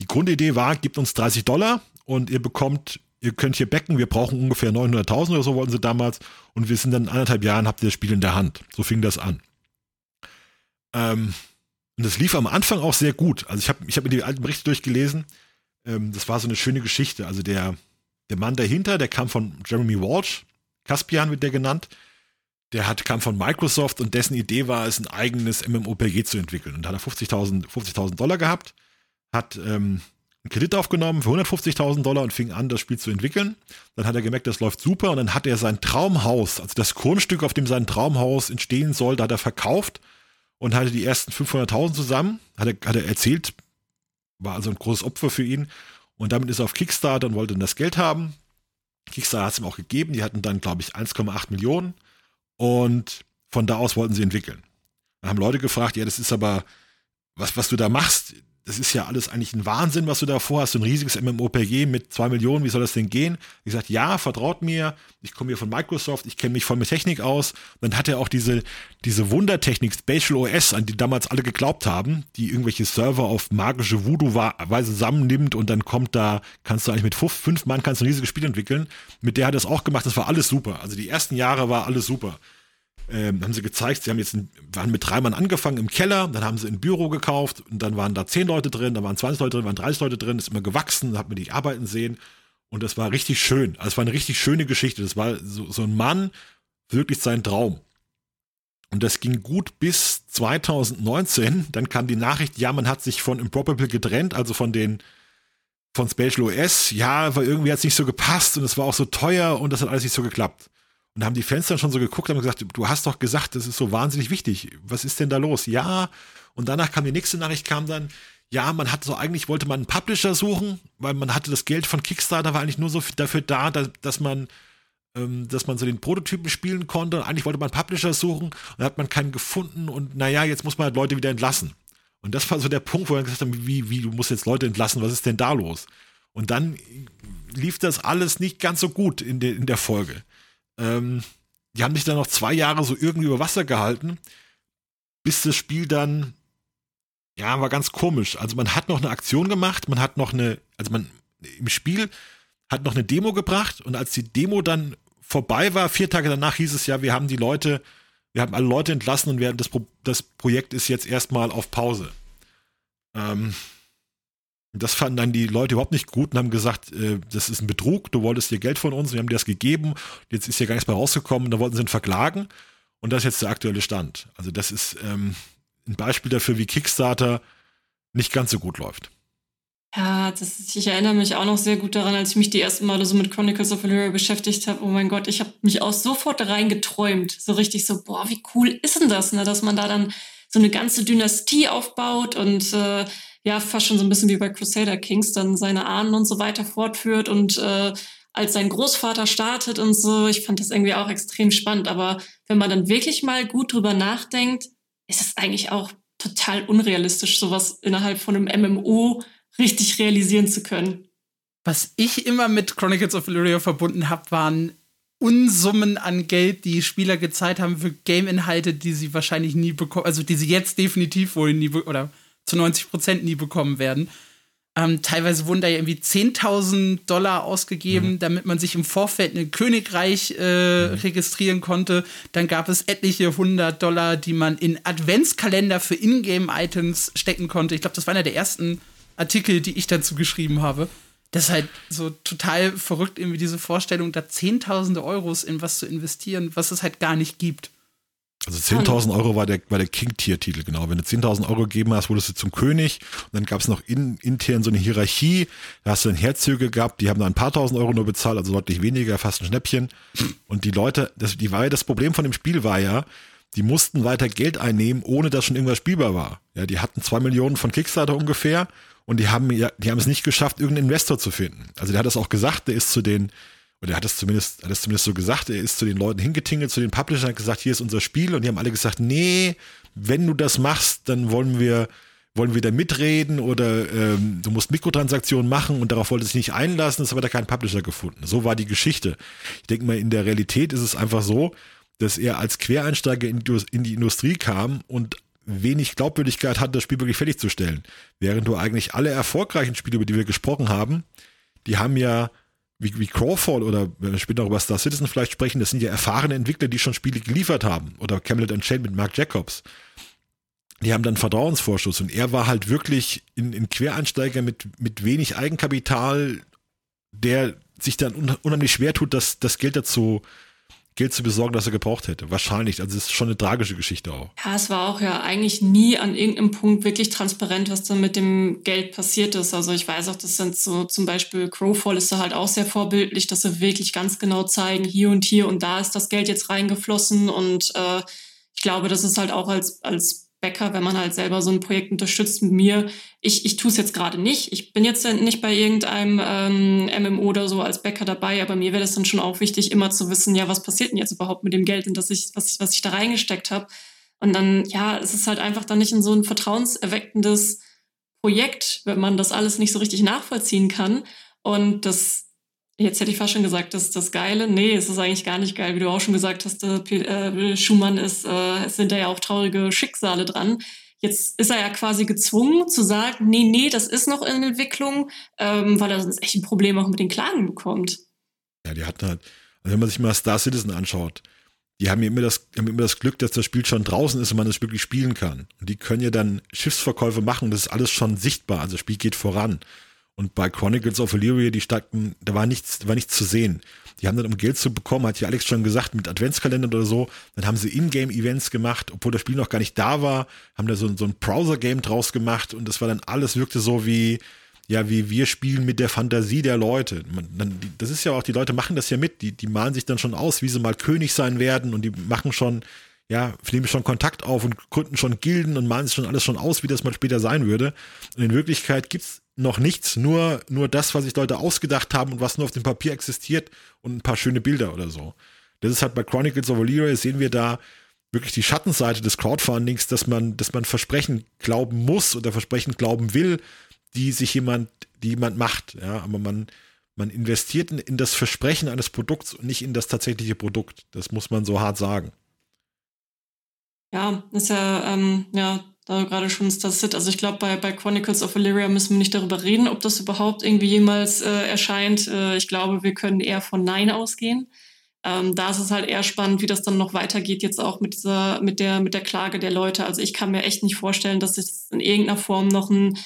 die Grundidee war, gebt uns 30 Dollar und ihr bekommt ihr könnt hier becken, wir brauchen ungefähr 900.000 oder so wollten sie damals und wir sind dann in anderthalb Jahren, habt ihr das Spiel in der Hand. So fing das an. Ähm, und das lief am Anfang auch sehr gut. Also ich habe ich hab mir die alten Berichte durchgelesen. Ähm, das war so eine schöne Geschichte. Also der, der Mann dahinter, der kam von Jeremy Walsh, Caspian wird der genannt. Der hat, kam von Microsoft und dessen Idee war es, ein eigenes MMOPG zu entwickeln. Und da hat er 50.000 50 Dollar gehabt, hat ähm, einen Kredit aufgenommen für 150.000 Dollar und fing an, das Spiel zu entwickeln. Dann hat er gemerkt, das läuft super und dann hat er sein Traumhaus, also das Grundstück, auf dem sein Traumhaus entstehen soll, da hat er verkauft und hatte die ersten 500.000 zusammen, hat er, hat er erzählt, war also ein großes Opfer für ihn und damit ist er auf Kickstarter und wollte dann das Geld haben Kickstarter hat es ihm auch gegeben. Die hatten dann, glaube ich, 1,8 Millionen. Und von da aus wollten sie entwickeln. Dann haben Leute gefragt, ja, das ist aber, was, was du da machst, das ist ja alles eigentlich ein Wahnsinn, was du da vorhast. So ein riesiges MMOPG mit zwei Millionen, wie soll das denn gehen? Ich gesagt, ja, vertraut mir, ich komme hier von Microsoft, ich kenne mich voll mit Technik aus. Dann hat er auch diese, diese Wundertechnik, Spatial OS, an die damals alle geglaubt haben, die irgendwelche Server auf magische Voodoo-Weise zusammennimmt und dann kommt da, kannst du eigentlich mit fünf, fünf Mann kannst du ein riesiges Spiel entwickeln. Mit der hat er es auch gemacht, das war alles super. Also die ersten Jahre war alles super ähm, haben sie gezeigt, sie haben jetzt, ein, waren mit drei Mann angefangen im Keller, dann haben sie ein Büro gekauft und dann waren da zehn Leute drin, dann waren 20 Leute drin, waren 30 Leute drin, ist immer gewachsen, hat man die arbeiten sehen und das war richtig schön. Also es war eine richtig schöne Geschichte. Das war so, so ein Mann, wirklich sein Traum. Und das ging gut bis 2019. Dann kam die Nachricht, ja, man hat sich von Improbable getrennt, also von den von Spatial OS. Ja, weil irgendwie hat es nicht so gepasst und es war auch so teuer und das hat alles nicht so geklappt. Und haben die Fans dann schon so geguckt und gesagt, du hast doch gesagt, das ist so wahnsinnig wichtig. Was ist denn da los? Ja. Und danach kam die nächste Nachricht, kam dann, ja, man hat so eigentlich wollte man einen Publisher suchen, weil man hatte das Geld von Kickstarter war eigentlich nur so dafür da, dass, dass man ähm, dass man so den Prototypen spielen konnte. Und eigentlich wollte man einen Publisher suchen und da hat man keinen gefunden und naja, jetzt muss man halt Leute wieder entlassen. Und das war so der Punkt, wo wir gesagt haben, wie, wie, du musst jetzt Leute entlassen, was ist denn da los? Und dann lief das alles nicht ganz so gut in, de, in der Folge. Ähm, die haben sich dann noch zwei Jahre so irgendwie über Wasser gehalten, bis das Spiel dann, ja, war ganz komisch. Also man hat noch eine Aktion gemacht, man hat noch eine, also man im Spiel hat noch eine Demo gebracht und als die Demo dann vorbei war, vier Tage danach hieß es ja, wir haben die Leute, wir haben alle Leute entlassen und wir, das, Pro das Projekt ist jetzt erstmal auf Pause. Ähm, das fanden dann die Leute überhaupt nicht gut und haben gesagt, äh, das ist ein Betrug, du wolltest dir Geld von uns, wir haben dir das gegeben, jetzt ist ja gar nichts mehr rausgekommen, da wollten sie ihn verklagen und das ist jetzt der aktuelle Stand. Also das ist ähm, ein Beispiel dafür, wie Kickstarter nicht ganz so gut läuft. Ja, das ich erinnere mich auch noch sehr gut daran, als ich mich die ersten Male so mit Chronicles of Valyria beschäftigt habe. Oh mein Gott, ich habe mich auch sofort reingeträumt. So richtig so, boah, wie cool ist denn das, ne? dass man da dann so eine ganze Dynastie aufbaut und äh, ja fast schon so ein bisschen wie bei Crusader Kings dann seine Ahnen und so weiter fortführt und äh, als sein Großvater startet und so. Ich fand das irgendwie auch extrem spannend. Aber wenn man dann wirklich mal gut drüber nachdenkt, ist es eigentlich auch total unrealistisch, sowas innerhalb von einem MMO richtig realisieren zu können. Was ich immer mit Chronicles of Illyria verbunden habe, waren Unsummen an Geld, die Spieler gezahlt haben für Game-Inhalte, die sie wahrscheinlich nie bekommen, also die sie jetzt definitiv wohl nie oder zu 90 Prozent nie bekommen werden. Ähm, teilweise wurden da ja irgendwie 10.000 Dollar ausgegeben, mhm. damit man sich im Vorfeld ein Königreich äh, mhm. registrieren konnte. Dann gab es etliche 100 Dollar, die man in Adventskalender für Ingame-Items stecken konnte. Ich glaube, das war einer der ersten Artikel, die ich dazu geschrieben habe. Das ist halt so total verrückt, irgendwie diese Vorstellung, da Zehntausende Euros in was zu investieren, was es halt gar nicht gibt. Also 10.000 Euro war der, war der King-Tier-Titel, genau. Wenn du 10.000 Euro gegeben hast, wurdest du zum König. Und dann gab es noch in, intern so eine Hierarchie. Da hast du dann Herzöge gehabt, die haben dann ein paar tausend Euro nur bezahlt, also deutlich weniger, fast ein Schnäppchen. Und die Leute, das, die war ja, das Problem von dem Spiel war ja, die mussten weiter Geld einnehmen, ohne dass schon irgendwas spielbar war. Ja, die hatten zwei Millionen von Kickstarter ungefähr und die haben ja, die haben es nicht geschafft, irgendeinen Investor zu finden. Also der hat das auch gesagt, der ist zu den, oder er hat es zumindest, hat es zumindest so gesagt, er ist zu den Leuten hingetingelt, zu den Publishern, hat gesagt, hier ist unser Spiel und die haben alle gesagt, nee, wenn du das machst, dann wollen wir, wollen wir da mitreden oder ähm, du musst Mikrotransaktionen machen und darauf wollte sich nicht einlassen, es hat er keinen Publisher gefunden. So war die Geschichte. Ich denke mal, in der Realität ist es einfach so, dass er als Quereinsteiger in die Industrie kam und wenig Glaubwürdigkeit hat, das Spiel wirklich fertigzustellen. Während du eigentlich alle erfolgreichen Spiele, über die wir gesprochen haben, die haben ja wie, wie Crawford oder wenn wir später noch über Star Citizen vielleicht sprechen, das sind ja erfahrene Entwickler, die schon Spiele geliefert haben. Oder Camelot Unchained mit Mark Jacobs. Die haben dann Vertrauensvorschuss und er war halt wirklich ein, ein Quereinsteiger mit, mit wenig Eigenkapital, der sich dann unheimlich schwer tut, das, das Geld dazu Geld zu besorgen, das er gebraucht hätte. Wahrscheinlich. Also es ist schon eine tragische Geschichte auch. Ja, es war auch ja eigentlich nie an irgendeinem Punkt wirklich transparent, was dann mit dem Geld passiert ist. Also ich weiß auch, das sind so zum Beispiel Crowfall ist da halt auch sehr vorbildlich, dass sie wirklich ganz genau zeigen, hier und hier und da ist das Geld jetzt reingeflossen. Und äh, ich glaube, das ist halt auch als, als Bäcker, wenn man halt selber so ein Projekt unterstützt mit mir. Ich, ich tue es jetzt gerade nicht. Ich bin jetzt nicht bei irgendeinem ähm, MMO oder so als Bäcker dabei, aber mir wäre das dann schon auch wichtig, immer zu wissen, ja, was passiert denn jetzt überhaupt mit dem Geld, in das ich, was ich, was ich da reingesteckt habe. Und dann, ja, es ist halt einfach dann nicht in so ein vertrauenserweckendes Projekt, wenn man das alles nicht so richtig nachvollziehen kann. Und das Jetzt hätte ich fast schon gesagt, das ist das Geile. Nee, es ist eigentlich gar nicht geil. Wie du auch schon gesagt hast, der äh, Schumann ist, äh, es sind da ja auch traurige Schicksale dran. Jetzt ist er ja quasi gezwungen zu sagen, nee, nee, das ist noch in Entwicklung, ähm, weil er sonst echt ein Problem auch mit den Klagen bekommt. Ja, die hatten halt, also wenn man sich mal Star Citizen anschaut, die haben immer das, haben immer das Glück, dass das Spiel schon draußen ist und man es wirklich spielen kann. Und die können ja dann Schiffsverkäufe machen, das ist alles schon sichtbar, also das Spiel geht voran. Und bei Chronicles of Illyria, die standen, da war nichts, da war nichts zu sehen. Die haben dann, um Geld zu bekommen, hat ja Alex schon gesagt, mit Adventskalendern oder so, dann haben sie Ingame-Events gemacht, obwohl das Spiel noch gar nicht da war, haben da so, so ein Browser-Game draus gemacht und das war dann alles, wirkte so wie, ja, wie wir spielen mit der Fantasie der Leute. Man, dann, das ist ja auch, die Leute machen das ja mit, die, die malen sich dann schon aus, wie sie mal König sein werden und die machen schon, ja, nehmen schon Kontakt auf und gründen schon Gilden und malen sich schon alles schon aus, wie das mal später sein würde. Und in Wirklichkeit gibt's noch nichts, nur, nur das, was sich Leute ausgedacht haben und was nur auf dem Papier existiert und ein paar schöne Bilder oder so. Das ist halt bei Chronicles of Valyria, sehen wir da wirklich die Schattenseite des Crowdfundings, dass man, dass man Versprechen glauben muss oder Versprechen glauben will, die sich jemand, die jemand macht. Ja, aber man, man investiert in, in das Versprechen eines Produkts und nicht in das tatsächliche Produkt. Das muss man so hart sagen. Ja, ist ja, ähm, ja, da du gerade schon Star City, also ich glaube, bei, bei Chronicles of Valyria müssen wir nicht darüber reden, ob das überhaupt irgendwie jemals äh, erscheint. Äh, ich glaube, wir können eher von Nein ausgehen. Ähm, da ist es halt eher spannend, wie das dann noch weitergeht, jetzt auch mit dieser, mit der, mit der Klage der Leute. Also ich kann mir echt nicht vorstellen, dass es in irgendeiner Form noch ein,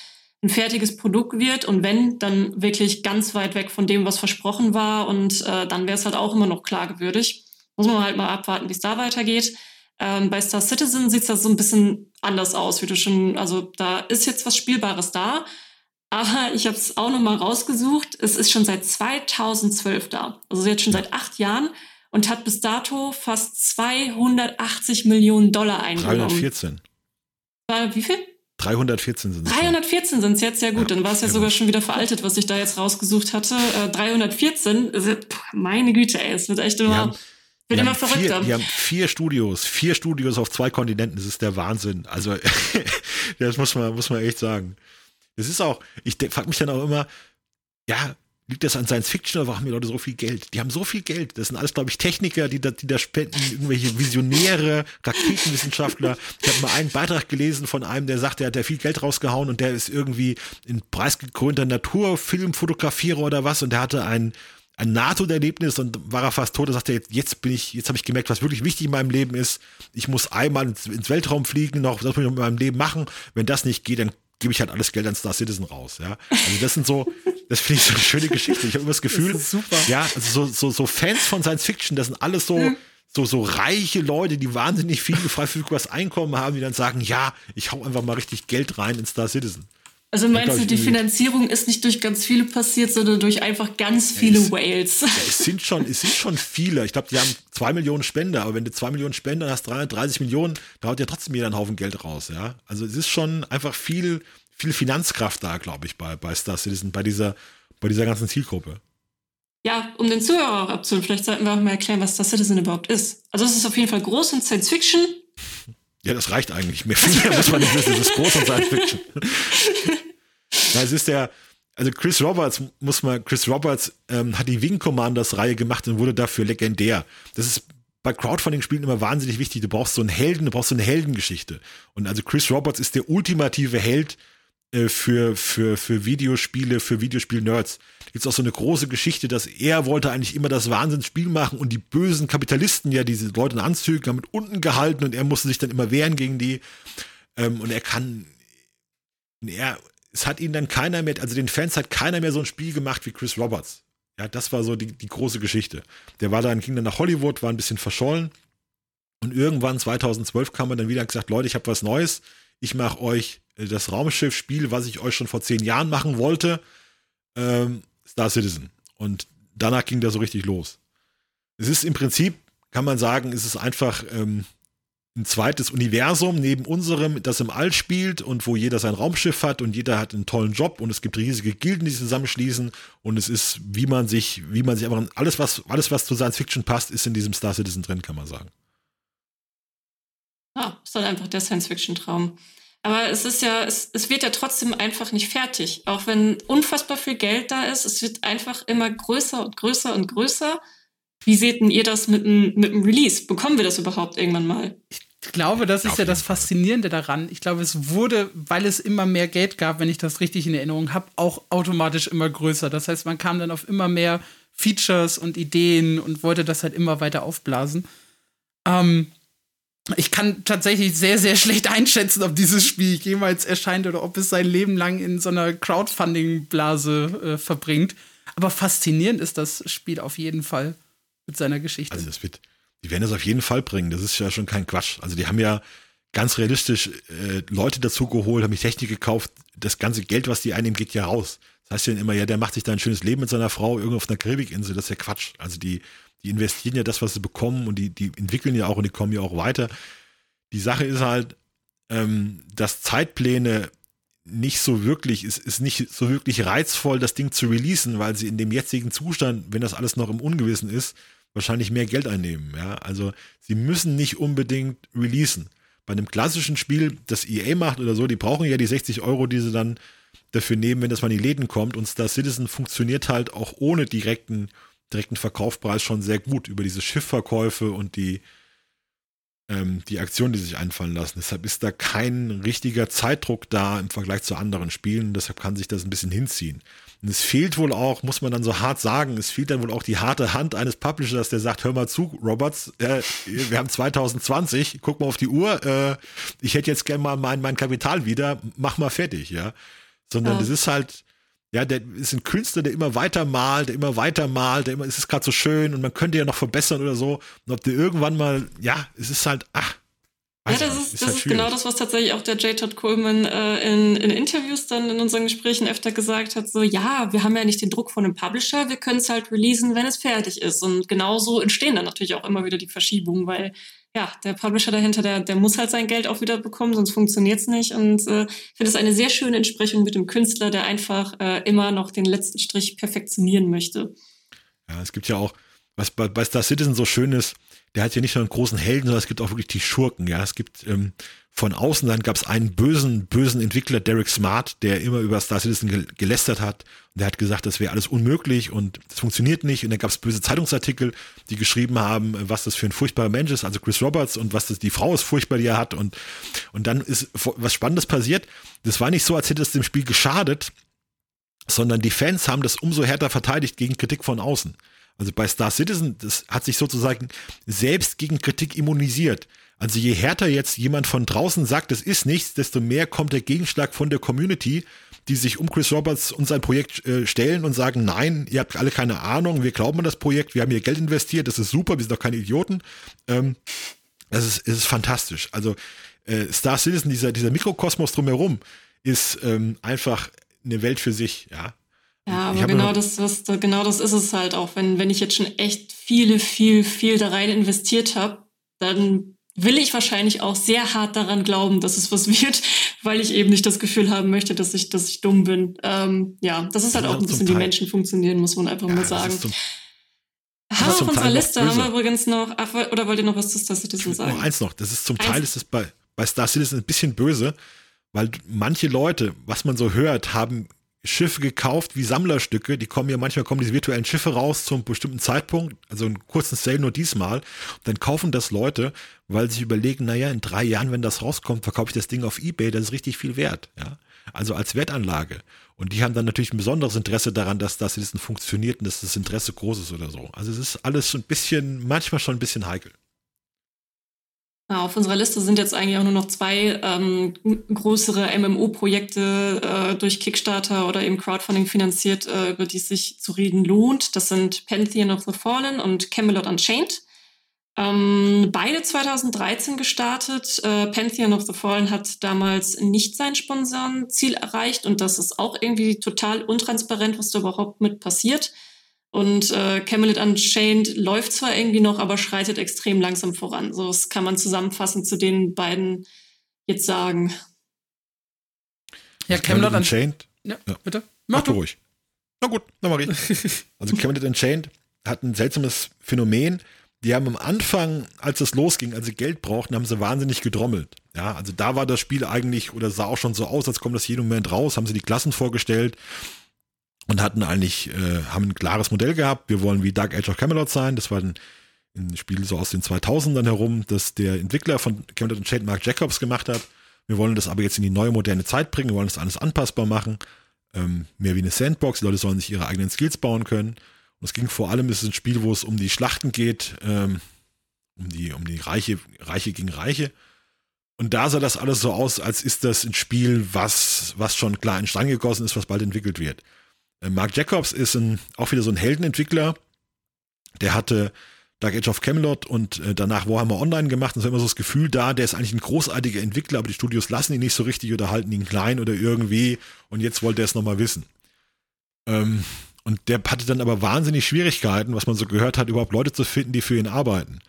ein fertiges Produkt wird und wenn, dann wirklich ganz weit weg von dem, was versprochen war und äh, dann wäre es halt auch immer noch klagewürdig. Muss man halt mal abwarten, wie es da weitergeht. Ähm, bei Star Citizen sieht das so ein bisschen anders aus, wie du schon, also da ist jetzt was Spielbares da. Aber ich habe es auch nochmal rausgesucht. Es ist schon seit 2012 da. Also jetzt schon seit acht Jahren und hat bis dato fast 280 Millionen Dollar eingenommen. 314. War, wie viel? 314 sind es. 314 sind es jetzt, ja gut, ja, dann war es ja genau. sogar schon wieder veraltet, was ich da jetzt rausgesucht hatte. Äh, 314, also, meine Güte, ey, es wird echt immer. Wird immer verrückter. Vier, die haben vier Studios, vier Studios auf zwei Kontinenten. Das ist der Wahnsinn. Also, das muss man, muss man echt sagen. Das ist auch, ich frage mich dann auch immer, ja, liegt das an Science Fiction oder haben die Leute so viel Geld? Die haben so viel Geld. Das sind alles, glaube ich, Techniker, die da, die da spenden, irgendwelche Visionäre, Raketenwissenschaftler. Ich habe mal einen Beitrag gelesen von einem, der sagt, der hat ja viel Geld rausgehauen und der ist irgendwie ein preisgekrönter Naturfilmfotografierer oder was und der hatte einen ein Nahtoderlebnis und war er fast tot. Er sagte, jetzt, jetzt bin ich, jetzt habe ich gemerkt, was wirklich wichtig in meinem Leben ist. Ich muss einmal ins, ins Weltraum fliegen, noch, das muss ich in meinem Leben machen. Wenn das nicht geht, dann gebe ich halt alles Geld an Star Citizen raus, ja. Also das sind so, das finde ich so eine schöne Geschichte. Ich habe immer das Gefühl, das super. ja, also so, so, so Fans von Science Fiction, das sind alles so, mhm. so, so reiche Leute, die wahnsinnig viel frei verfügbares Einkommen haben, die dann sagen, ja, ich hau einfach mal richtig Geld rein in Star Citizen. Also meinst du, die Finanzierung ist nicht durch ganz viele passiert, sondern durch einfach ganz viele es, Whales? Ja, es sind schon, es sind schon viele. Ich glaube, die haben zwei Millionen Spender, aber wenn du zwei Millionen Spender hast, 330 Millionen, da haut ja trotzdem jeder einen Haufen Geld raus, ja. Also es ist schon einfach viel, viel Finanzkraft da, glaube ich, bei, bei Star Citizen, bei dieser, bei dieser ganzen Zielgruppe. Ja, um den Zuhörer auch abzuholen, vielleicht sollten wir auch mal erklären, was Star Citizen überhaupt ist. Also es ist auf jeden Fall groß in Science Fiction, ja, das reicht eigentlich. Mehr, mehr muss man nicht wissen. Das ist groß und Science Fiction. Na, es ist der, also Chris Roberts muss man, Chris Roberts ähm, hat die Wing Commanders Reihe gemacht und wurde dafür legendär. Das ist bei Crowdfunding-Spielen immer wahnsinnig wichtig. Du brauchst so einen Helden, du brauchst so eine Heldengeschichte. Und also Chris Roberts ist der ultimative Held für, für, für Videospiele, für Videospiel-Nerds. Gibt es auch so eine große Geschichte, dass er wollte eigentlich immer das Wahnsinnsspiel machen und die bösen Kapitalisten, ja, diese Leute in Anzügen, haben mit unten gehalten und er musste sich dann immer wehren gegen die. Ähm, und er kann, er, es hat ihn dann keiner mehr, also den Fans hat keiner mehr so ein Spiel gemacht wie Chris Roberts. Ja, das war so die, die große Geschichte. Der war dann, ging dann nach Hollywood, war ein bisschen verschollen. Und irgendwann 2012 kam er dann wieder und gesagt, Leute, ich habe was Neues. Ich mache euch äh, das Raumschiff-Spiel, was ich euch schon vor zehn Jahren machen wollte, ähm, Star Citizen. Und danach ging der so richtig los. Es ist im Prinzip, kann man sagen, es ist einfach ähm, ein zweites Universum neben unserem, das im All spielt und wo jeder sein Raumschiff hat und jeder hat einen tollen Job und es gibt riesige Gilden, die sich zusammenschließen und es ist, wie man sich, wie man sich aber alles, was, alles, was zu Science Fiction passt, ist in diesem Star Citizen drin, kann man sagen. Ah, ist halt einfach der Science Fiction Traum. Aber es ist ja, es, es wird ja trotzdem einfach nicht fertig. Auch wenn unfassbar viel Geld da ist, es wird einfach immer größer und größer und größer. Wie seht denn ihr das mit dem, mit dem Release? Bekommen wir das überhaupt irgendwann mal? Ich glaube, das ist ja das Faszinierende daran. Ich glaube, es wurde, weil es immer mehr Geld gab, wenn ich das richtig in Erinnerung habe, auch automatisch immer größer. Das heißt, man kam dann auf immer mehr Features und Ideen und wollte das halt immer weiter aufblasen. Ähm, ich kann tatsächlich sehr, sehr schlecht einschätzen, ob dieses Spiel jemals erscheint oder ob es sein Leben lang in so einer Crowdfunding-Blase äh, verbringt. Aber faszinierend ist das Spiel auf jeden Fall mit seiner Geschichte. Also das wird, die werden es auf jeden Fall bringen. Das ist ja schon kein Quatsch. Also die haben ja ganz realistisch äh, Leute dazu geholt, haben die Technik gekauft. Das ganze Geld, was die einnehmen, geht ja raus. Das heißt ja immer, ja, der macht sich da ein schönes Leben mit seiner Frau irgendwo auf einer Karibikinsel. Das ist ja Quatsch. Also die, die investieren ja das, was sie bekommen und die, die entwickeln ja auch und die kommen ja auch weiter. Die Sache ist halt, ähm, dass Zeitpläne nicht so wirklich, es ist nicht so wirklich reizvoll, das Ding zu releasen, weil sie in dem jetzigen Zustand, wenn das alles noch im Ungewissen ist, wahrscheinlich mehr Geld einnehmen. Ja? Also sie müssen nicht unbedingt releasen. Bei einem klassischen Spiel, das EA macht oder so, die brauchen ja die 60 Euro, die sie dann dafür nehmen, wenn das mal in die Läden kommt. Und Star Citizen funktioniert halt auch ohne direkten direkten Verkaufspreis schon sehr gut über diese Schiffverkäufe und die, ähm, die Aktionen, die sich einfallen lassen. Deshalb ist da kein richtiger Zeitdruck da im Vergleich zu anderen Spielen. Deshalb kann sich das ein bisschen hinziehen. Und es fehlt wohl auch, muss man dann so hart sagen, es fehlt dann wohl auch die harte Hand eines Publishers, der sagt, hör mal zu, Roberts, äh, wir haben 2020, guck mal auf die Uhr, äh, ich hätte jetzt gerne mal mein, mein Kapital wieder, mach mal fertig, ja. Sondern oh. das ist halt, ja, der ist ein Künstler, der immer weiter malt, der immer weiter malt, der immer, es ist gerade so schön und man könnte ja noch verbessern oder so. Und ob der irgendwann mal, ja, es ist halt, ach. Ja, das ist, ist, das halt ist genau das, was tatsächlich auch der J. Todd Coleman äh, in, in Interviews dann in unseren Gesprächen öfter gesagt hat, so, ja, wir haben ja nicht den Druck von einem Publisher, wir können es halt releasen, wenn es fertig ist. Und genauso entstehen dann natürlich auch immer wieder die Verschiebungen, weil ja, der Publisher dahinter, der, der muss halt sein Geld auch wieder bekommen, sonst funktioniert es nicht. Und äh, finde es eine sehr schöne Entsprechung mit dem Künstler, der einfach äh, immer noch den letzten Strich perfektionieren möchte. Ja, es gibt ja auch, was bei, bei Star Citizen so schön ist, der hat ja nicht nur einen großen Helden, sondern es gibt auch wirklich die Schurken. Ja, es gibt ähm, von außen dann gab es einen bösen, bösen Entwickler, Derek Smart, der immer über Star Citizen gel gelästert hat. Und der hat gesagt, das wäre alles unmöglich und das funktioniert nicht. Und dann gab es böse Zeitungsartikel, die geschrieben haben, was das für ein furchtbarer Mensch ist, also Chris Roberts und was das, die Frau ist furchtbar, die er hat. Und, und dann ist was Spannendes passiert. Das war nicht so, als hätte es dem Spiel geschadet, sondern die Fans haben das umso härter verteidigt gegen Kritik von außen. Also bei Star Citizen, das hat sich sozusagen selbst gegen Kritik immunisiert. Also je härter jetzt jemand von draußen sagt, es ist nichts, desto mehr kommt der Gegenschlag von der Community, die sich um Chris Roberts und sein Projekt äh, stellen und sagen, nein, ihr habt alle keine Ahnung, wir glauben an das Projekt, wir haben hier Geld investiert, das ist super, wir sind doch keine Idioten. Ähm, das ist, ist fantastisch. Also äh, Star Citizen, dieser, dieser Mikrokosmos drumherum, ist ähm, einfach eine Welt für sich, ja. Ja, aber genau das, was, genau das ist es halt auch. Wenn, wenn ich jetzt schon echt viele, viel, viel da rein investiert habe, dann will ich wahrscheinlich auch sehr hart daran glauben, dass es was wird, weil ich eben nicht das Gefühl haben möchte, dass ich, dass ich dumm bin. Ähm, ja, das ist halt auch ein bisschen, wie Menschen funktionieren, muss man einfach ja, mal sagen. Haben wir auf unserer Liste, haben wir übrigens noch, ach, oder wollt ihr noch was zu Star Citizen sagen? Noch eins noch, das ist zum Teil ist es bei, bei Star Citizen ein bisschen böse, weil manche Leute, was man so hört, haben Schiffe gekauft wie Sammlerstücke. Die kommen ja manchmal kommen diese virtuellen Schiffe raus zum bestimmten Zeitpunkt, also einen kurzen Sale nur diesmal. Und dann kaufen das Leute, weil sie überlegen, naja, in drei Jahren, wenn das rauskommt, verkaufe ich das Ding auf Ebay, das ist richtig viel wert. Ja? Also als Wertanlage. Und die haben dann natürlich ein besonderes Interesse daran, dass das Listen funktioniert und dass das Interesse groß ist oder so. Also es ist alles ein bisschen, manchmal schon ein bisschen heikel. Auf unserer Liste sind jetzt eigentlich auch nur noch zwei ähm, größere MMO-Projekte äh, durch Kickstarter oder eben Crowdfunding finanziert, äh, über die es sich zu reden lohnt. Das sind Pantheon of the Fallen und Camelot Unchained. Ähm, beide 2013 gestartet. Äh, Pantheon of the Fallen hat damals nicht sein Sponsorenziel erreicht und das ist auch irgendwie total untransparent, was da überhaupt mit passiert. Und äh, Camelot Unchained läuft zwar irgendwie noch, aber schreitet extrem langsam voran. So das kann man zusammenfassend zu den beiden jetzt sagen. Ja, Camelot Unchained. Ja, ja, bitte. Mach, Mach du ruhig. Na gut, dann mach ich. Also Camelot Unchained hat ein seltsames Phänomen. Die haben am Anfang, als es losging, als sie Geld brauchten, haben sie wahnsinnig gedrommelt. Ja, also da war das Spiel eigentlich, oder sah auch schon so aus, als kommt das jeden Moment raus, haben sie die Klassen vorgestellt und hatten eigentlich, äh, haben ein klares Modell gehabt. Wir wollen wie Dark Age of Camelot sein. Das war ein, ein Spiel so aus den 2000ern herum, das der Entwickler von Camelot und Shade, Mark Jacobs, gemacht hat. Wir wollen das aber jetzt in die neue moderne Zeit bringen. Wir wollen das alles anpassbar machen. Ähm, mehr wie eine Sandbox. Die Leute sollen sich ihre eigenen Skills bauen können. Und es ging vor allem, es ist ein Spiel, wo es um die Schlachten geht, ähm, um die, um die Reiche, Reiche gegen Reiche. Und da sah das alles so aus, als ist das ein Spiel, was, was schon klar in Stein gegossen ist, was bald entwickelt wird. Äh, Mark Jacobs ist ein, auch wieder so ein Heldenentwickler. Der hatte Dark Age of Camelot und äh, danach Warhammer Online gemacht. Und war immer so das Gefühl da, der ist eigentlich ein großartiger Entwickler, aber die Studios lassen ihn nicht so richtig oder halten ihn klein oder irgendwie. Und jetzt wollte er es nochmal wissen. Ähm, und der hatte dann aber wahnsinnig Schwierigkeiten, was man so gehört hat, überhaupt Leute zu finden, die für ihn arbeiten.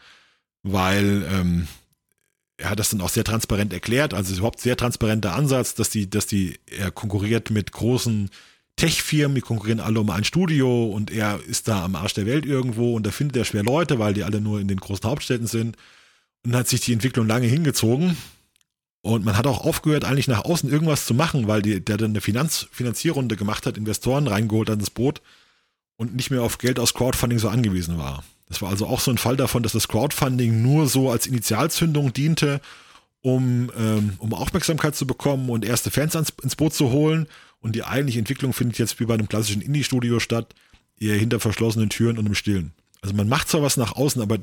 Weil ähm, er hat das dann auch sehr transparent erklärt, also überhaupt sehr transparenter Ansatz, dass die, dass die, er konkurriert mit großen Tech-Firmen, die konkurrieren alle um ein Studio und er ist da am Arsch der Welt irgendwo und da findet er schwer Leute, weil die alle nur in den großen Hauptstädten sind. Und hat sich die Entwicklung lange hingezogen. Und man hat auch aufgehört, eigentlich nach außen irgendwas zu machen, weil die, der dann eine Finanz, Finanzierrunde gemacht hat, Investoren reingeholt an das Boot und nicht mehr auf Geld aus Crowdfunding so angewiesen war. Das war also auch so ein Fall davon, dass das Crowdfunding nur so als Initialzündung diente, um, ähm, um Aufmerksamkeit zu bekommen und erste Fans ans, ins Boot zu holen. Und die eigentliche Entwicklung findet jetzt wie bei einem klassischen Indie-Studio statt, eher hinter verschlossenen Türen und im Stillen. Also man macht zwar was nach außen, aber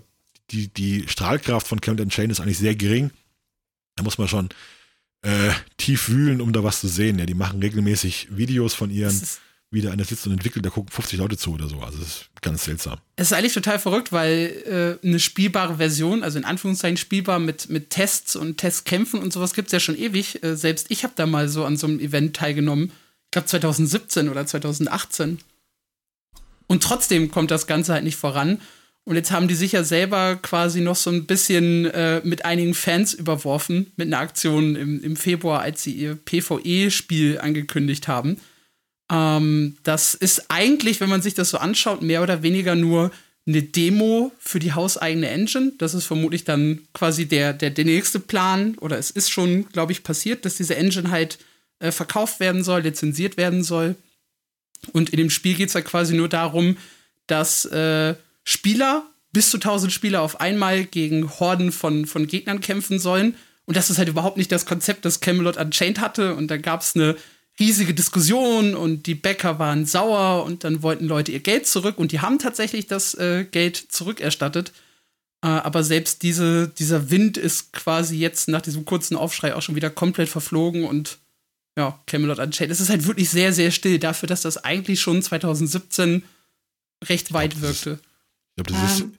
die, die Strahlkraft von Camden Chain ist eigentlich sehr gering. Da muss man schon äh, tief wühlen, um da was zu sehen. Ja, die machen regelmäßig Videos von ihren wie da einer sitzt und entwickelt, da gucken 50 Leute zu oder so. Also das ist ganz seltsam. Es ist eigentlich total verrückt, weil äh, eine spielbare Version, also in Anführungszeichen spielbar mit, mit Tests und Testkämpfen und sowas gibt es ja schon ewig. Äh, selbst ich habe da mal so an so einem Event teilgenommen. Ich glaube 2017 oder 2018. Und trotzdem kommt das Ganze halt nicht voran. Und jetzt haben die sich ja selber quasi noch so ein bisschen äh, mit einigen Fans überworfen, mit einer Aktion im, im Februar, als sie ihr PvE-Spiel angekündigt haben. Ähm, das ist eigentlich, wenn man sich das so anschaut, mehr oder weniger nur eine Demo für die hauseigene Engine. Das ist vermutlich dann quasi der, der, der nächste Plan, oder es ist schon, glaube ich, passiert, dass diese Engine halt äh, verkauft werden soll, lizenziert werden soll. Und in dem Spiel geht es halt quasi nur darum, dass äh, Spieler, bis zu 1000 Spieler auf einmal gegen Horden von, von Gegnern kämpfen sollen. Und das ist halt überhaupt nicht das Konzept, das Camelot Unchained hatte. Und da gab es eine riesige Diskussion und die Bäcker waren sauer und dann wollten Leute ihr Geld zurück und die haben tatsächlich das äh, Geld zurückerstattet. Äh, aber selbst diese, dieser Wind ist quasi jetzt nach diesem kurzen Aufschrei auch schon wieder komplett verflogen und ja, Camelot Unchained. Es ist halt wirklich sehr, sehr still dafür, dass das eigentlich schon 2017 recht weit wirkte. Ich glaube, das ist ähm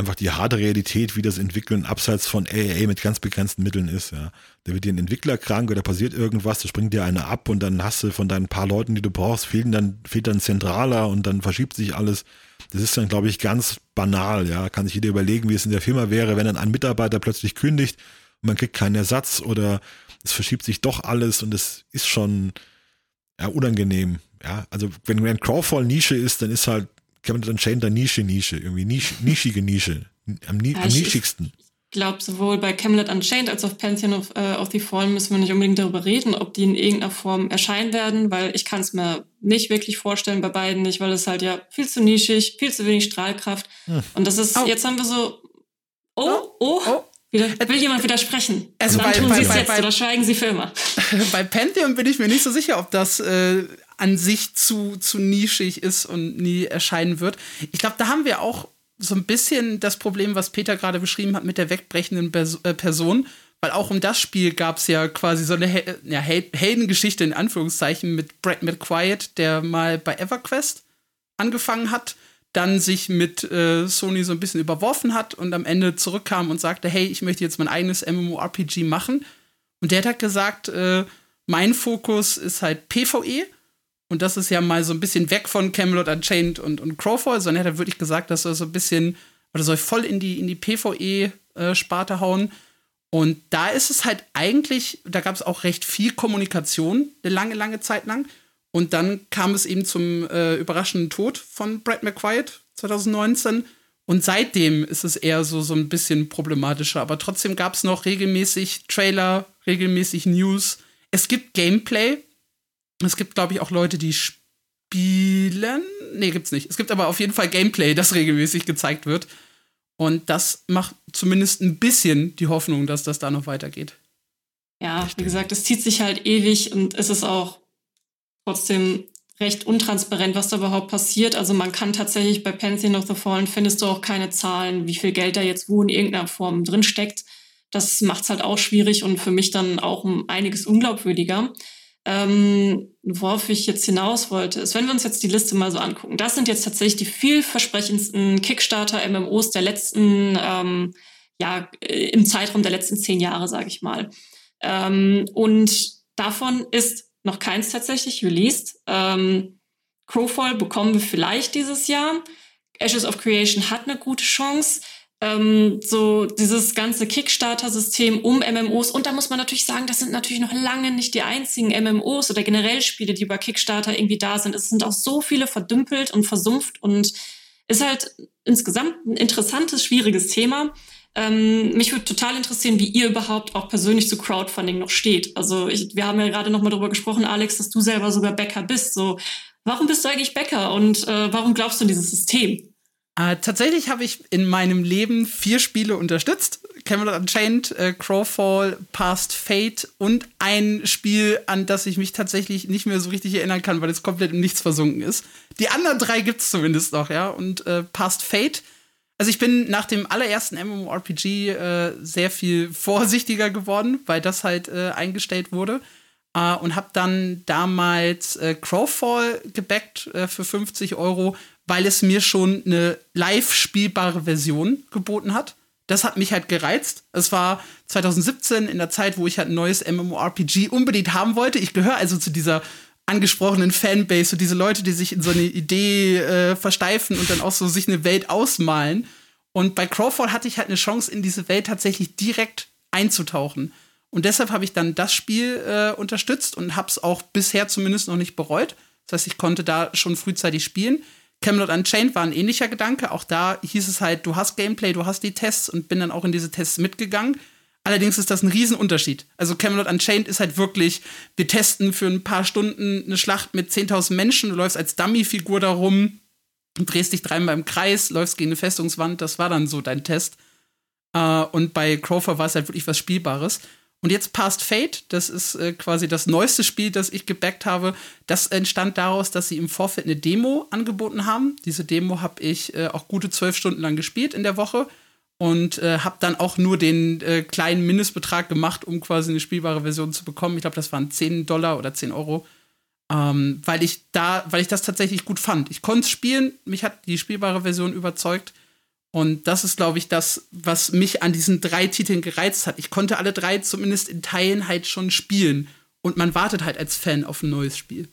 einfach die harte Realität, wie das Entwickeln abseits von AAA mit ganz begrenzten Mitteln ist. Ja. Da wird dir ein Entwickler krank oder passiert irgendwas, da springt dir einer ab und dann hast du von deinen paar Leuten, die du brauchst, fehlen dann, fehlt dann Zentraler und dann verschiebt sich alles. Das ist dann, glaube ich, ganz banal. Ja. Kann sich jeder überlegen, wie es in der Firma wäre, wenn dann ein Mitarbeiter plötzlich kündigt und man kriegt keinen Ersatz oder es verschiebt sich doch alles und es ist schon ja, unangenehm. Ja, also wenn ein Crawfall Nische ist, dann ist halt Cabinet Unchained der Nische, Nische, irgendwie Nisch, nischige Nische, am, ni ja, am nischigsten. Ich glaube, sowohl bei Camelot Unchained als auch Pantheon of, äh, of the Fallen müssen wir nicht unbedingt darüber reden, ob die in irgendeiner Form erscheinen werden, weil ich kann es mir nicht wirklich vorstellen, bei beiden nicht, weil es halt ja viel zu nischig, viel zu wenig Strahlkraft. Hm. Und das ist, oh. jetzt haben wir so, oh, oh, oh. Will jemand widersprechen? Also dann bei, tun Sie es jetzt bei, oder schweigen Sie für immer. Bei Pantheon bin ich mir nicht so sicher, ob das äh, an sich zu, zu nischig ist und nie erscheinen wird. Ich glaube, da haben wir auch so ein bisschen das Problem, was Peter gerade beschrieben hat mit der wegbrechenden äh, Person. Weil auch um das Spiel gab es ja quasi so eine Hel ja, Heldengeschichte in Anführungszeichen mit Brad McQuiet, der mal bei EverQuest angefangen hat, dann sich mit äh, Sony so ein bisschen überworfen hat und am Ende zurückkam und sagte, hey, ich möchte jetzt mein eigenes MMORPG machen. Und der hat gesagt, äh, mein Fokus ist halt PvE Und das ist ja mal so ein bisschen weg von Camelot Unchained und, und Crowfall, sondern er hat wirklich gesagt, dass er so ein bisschen, oder soll voll in die, in die PvE-Sparte äh, hauen. Und da ist es halt eigentlich, da gab es auch recht viel Kommunikation, eine lange, lange Zeit lang. Und dann kam es eben zum äh, überraschenden Tod von Brad McQuiet 2019. Und seitdem ist es eher so, so ein bisschen problematischer. Aber trotzdem gab es noch regelmäßig Trailer, regelmäßig News. Es gibt Gameplay. Es gibt, glaube ich, auch Leute, die spielen. Nee, gibt's nicht. Es gibt aber auf jeden Fall Gameplay, das regelmäßig gezeigt wird. Und das macht zumindest ein bisschen die Hoffnung, dass das da noch weitergeht. Ja, wie gesagt, es zieht sich halt ewig und es ist auch trotzdem recht untransparent, was da überhaupt passiert. Also man kann tatsächlich bei Pantheon of the Fallen findest du auch keine Zahlen, wie viel Geld da jetzt wo in irgendeiner Form drin steckt. Das macht es halt auch schwierig und für mich dann auch um einiges unglaubwürdiger. Ähm, worauf ich jetzt hinaus wollte, ist, wenn wir uns jetzt die Liste mal so angucken, das sind jetzt tatsächlich die vielversprechendsten Kickstarter-MMOs der letzten, ähm, ja, äh, im Zeitraum der letzten zehn Jahre, sage ich mal. Ähm, und davon ist noch keins tatsächlich released. Ähm, Crowfall bekommen wir vielleicht dieses Jahr. Ashes of Creation hat eine gute Chance ähm, so dieses ganze Kickstarter-System um MMOs. Und da muss man natürlich sagen, das sind natürlich noch lange nicht die einzigen MMOs oder generell Spiele, die bei Kickstarter irgendwie da sind. Es sind auch so viele verdümpelt und versumpft und ist halt insgesamt ein interessantes, schwieriges Thema. Ähm, mich würde total interessieren, wie ihr überhaupt auch persönlich zu Crowdfunding noch steht. Also ich, wir haben ja gerade noch mal darüber gesprochen, Alex, dass du selber sogar Bäcker bist. So, warum bist du eigentlich Bäcker und äh, warum glaubst du an dieses System? Äh, tatsächlich habe ich in meinem Leben vier Spiele unterstützt. Camelot Unchained, äh, Crowfall, Past Fate und ein Spiel, an das ich mich tatsächlich nicht mehr so richtig erinnern kann, weil es komplett im Nichts versunken ist. Die anderen drei gibt es zumindest noch, ja. Und äh, Past Fate, also ich bin nach dem allerersten MMORPG äh, sehr viel vorsichtiger geworden, weil das halt äh, eingestellt wurde. Uh, und habe dann damals äh, Crowfall gebackt äh, für 50 Euro, weil es mir schon eine live spielbare Version geboten hat. Das hat mich halt gereizt. Es war 2017 in der Zeit, wo ich halt ein neues MMORPG unbedingt haben wollte. Ich gehöre also zu dieser angesprochenen Fanbase, so diese Leute, die sich in so eine Idee äh, versteifen und dann auch so sich eine Welt ausmalen. Und bei Crowfall hatte ich halt eine Chance, in diese Welt tatsächlich direkt einzutauchen. Und deshalb habe ich dann das Spiel äh, unterstützt und habe es auch bisher zumindest noch nicht bereut. Das heißt, ich konnte da schon frühzeitig spielen. Camelot Unchained war ein ähnlicher Gedanke. Auch da hieß es halt, du hast Gameplay, du hast die Tests und bin dann auch in diese Tests mitgegangen. Allerdings ist das ein Riesenunterschied. Also Camelot Unchained ist halt wirklich, wir testen für ein paar Stunden eine Schlacht mit 10.000 Menschen, du läufst als Dummy-Figur da rum, drehst dich dreimal im Kreis, läufst gegen eine Festungswand, das war dann so dein Test. Uh, und bei Crofer war es halt wirklich was Spielbares. Und jetzt Past Fate, das ist äh, quasi das neueste Spiel, das ich gebackt habe. Das entstand daraus, dass sie im Vorfeld eine Demo angeboten haben. Diese Demo habe ich äh, auch gute zwölf Stunden lang gespielt in der Woche und äh, habe dann auch nur den äh, kleinen Mindestbetrag gemacht, um quasi eine spielbare Version zu bekommen. Ich glaube, das waren 10 Dollar oder 10 Euro. Ähm, weil ich da, weil ich das tatsächlich gut fand. Ich konnte es spielen, mich hat die spielbare Version überzeugt und das ist, glaube ich, das, was mich an diesen drei Titeln gereizt hat. Ich konnte alle drei zumindest in Teilen halt schon spielen. Und man wartet halt als Fan auf ein neues Spiel.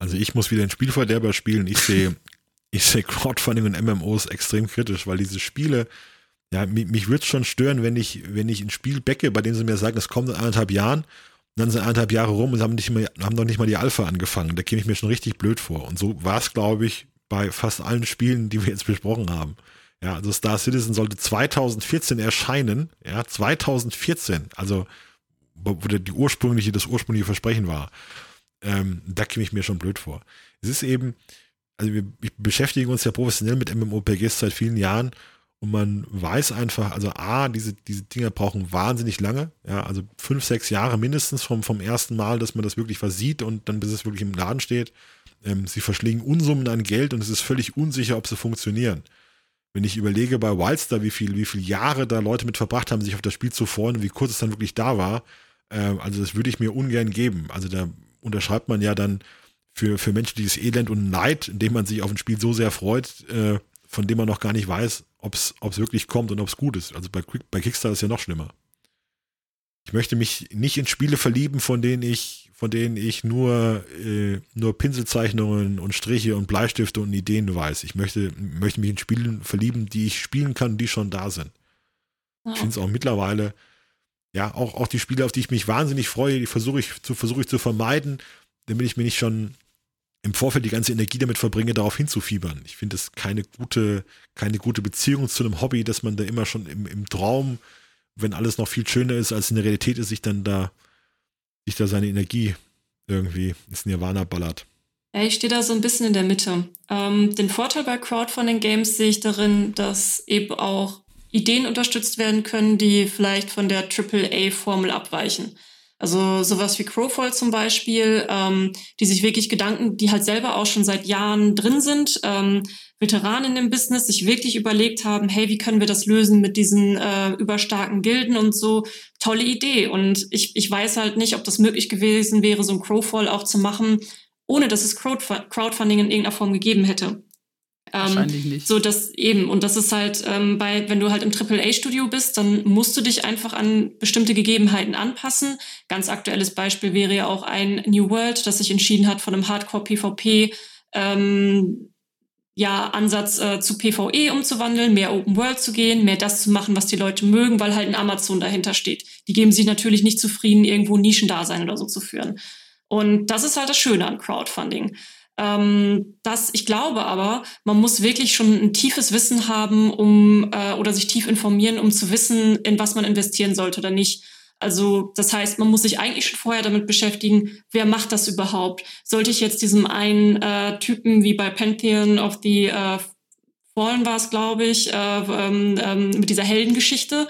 Also ich muss wieder ein Spielverderber spielen. Ich sehe ich sehe Crowdfunding und MMOs extrem kritisch, weil diese Spiele, ja, mich, mich würde es schon stören, wenn ich, wenn ich ein Spiel backe, bei dem sie mir sagen, das kommt in anderthalb Jahren, und dann sind anderthalb Jahre rum und haben, nicht mehr, haben noch nicht mal die Alpha angefangen. Da käme ich mir schon richtig blöd vor. Und so war es, glaube ich, bei fast allen Spielen, die wir jetzt besprochen haben. Ja, also Star Citizen sollte 2014 erscheinen. Ja, 2014. Also, wo der, die ursprüngliche, das ursprüngliche Versprechen war. Ähm, da käme ich mir schon blöd vor. Es ist eben, also wir, beschäftigen uns ja professionell mit MMORPGs seit vielen Jahren und man weiß einfach, also A, diese, diese Dinger brauchen wahnsinnig lange, ja, also fünf, sechs Jahre mindestens vom, vom ersten Mal, dass man das wirklich versieht und dann bis es wirklich im Laden steht. Ähm, sie verschlingen Unsummen an Geld und es ist völlig unsicher, ob sie funktionieren. Wenn ich überlege bei Wildstar, wie viel, wie viele Jahre da Leute mit verbracht haben, sich auf das Spiel zu freuen und wie kurz es dann wirklich da war, äh, also das würde ich mir ungern geben. Also da unterschreibt man ja dann für, für Menschen dieses Elend und Neid, indem man sich auf ein Spiel so sehr freut, äh, von dem man noch gar nicht weiß, ob es wirklich kommt und ob es gut ist. Also bei, bei Kickstarter ist es ja noch schlimmer. Ich möchte mich nicht in Spiele verlieben, von denen ich von denen ich nur, äh, nur Pinselzeichnungen und Striche und Bleistifte und Ideen weiß. Ich möchte, möchte mich in Spielen verlieben, die ich spielen kann die schon da sind. Ja. Ich finde es auch mittlerweile, ja, auch, auch die Spiele, auf die ich mich wahnsinnig freue, die versuche ich zu, versuche ich zu vermeiden, damit ich mir nicht schon im Vorfeld die ganze Energie damit verbringe, darauf hinzufiebern. Ich finde es keine gute, keine gute Beziehung zu einem Hobby, dass man da immer schon im, im Traum, wenn alles noch viel schöner ist, als in der Realität ist, sich dann da sich da seine Energie irgendwie ins Nirvana ballert. Ja, ich stehe da so ein bisschen in der Mitte. Ähm, den Vorteil bei Crowdfunding-Games sehe ich darin, dass eben auch Ideen unterstützt werden können, die vielleicht von der AAA-Formel abweichen. Also sowas wie Crowfall zum Beispiel, ähm, die sich wirklich Gedanken, die halt selber auch schon seit Jahren drin sind, ähm, Veteranen im Business sich wirklich überlegt haben, hey, wie können wir das lösen mit diesen äh, überstarken Gilden und so. Tolle Idee. Und ich, ich weiß halt nicht, ob das möglich gewesen wäre, so ein Crowfall auch zu machen, ohne dass es Crowdfunding in irgendeiner Form gegeben hätte. Wahrscheinlich ähm, nicht. So dass eben, und das ist halt ähm, bei, wenn du halt im AAA-Studio bist, dann musst du dich einfach an bestimmte Gegebenheiten anpassen. Ganz aktuelles Beispiel wäre ja auch ein New World, das sich entschieden hat, von einem Hardcore-PvP ähm, ja, Ansatz äh, zu PvE umzuwandeln, mehr Open World zu gehen, mehr das zu machen, was die Leute mögen, weil halt ein Amazon dahinter steht. Die geben sich natürlich nicht zufrieden, irgendwo Nischendasein oder so zu führen. Und das ist halt das Schöne an Crowdfunding. Ähm, das, ich glaube aber, man muss wirklich schon ein tiefes Wissen haben, um äh, oder sich tief informieren, um zu wissen, in was man investieren sollte oder nicht. Also das heißt, man muss sich eigentlich schon vorher damit beschäftigen, wer macht das überhaupt? Sollte ich jetzt diesem einen äh, Typen wie bei Pantheon of the äh, Fallen war es, glaube ich, äh, ähm, ähm, mit dieser Heldengeschichte,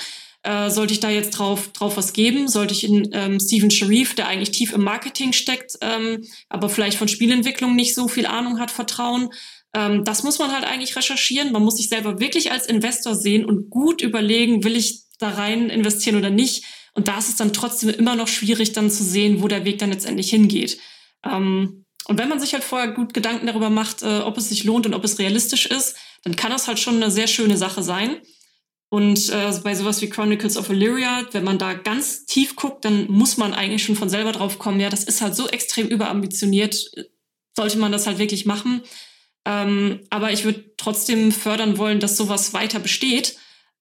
äh, sollte ich da jetzt drauf, drauf was geben? Sollte ich in ähm, Steven Sharif, der eigentlich tief im Marketing steckt, ähm, aber vielleicht von Spielentwicklung nicht so viel Ahnung hat, vertrauen? Ähm, das muss man halt eigentlich recherchieren. Man muss sich selber wirklich als Investor sehen und gut überlegen, will ich da rein investieren oder nicht? Und da ist es dann trotzdem immer noch schwierig, dann zu sehen, wo der Weg dann letztendlich hingeht. Ähm, und wenn man sich halt vorher gut Gedanken darüber macht, äh, ob es sich lohnt und ob es realistisch ist, dann kann das halt schon eine sehr schöne Sache sein. Und äh, bei sowas wie Chronicles of Illyria, wenn man da ganz tief guckt, dann muss man eigentlich schon von selber drauf kommen, ja, das ist halt so extrem überambitioniert, sollte man das halt wirklich machen. Ähm, aber ich würde trotzdem fördern wollen, dass sowas weiter besteht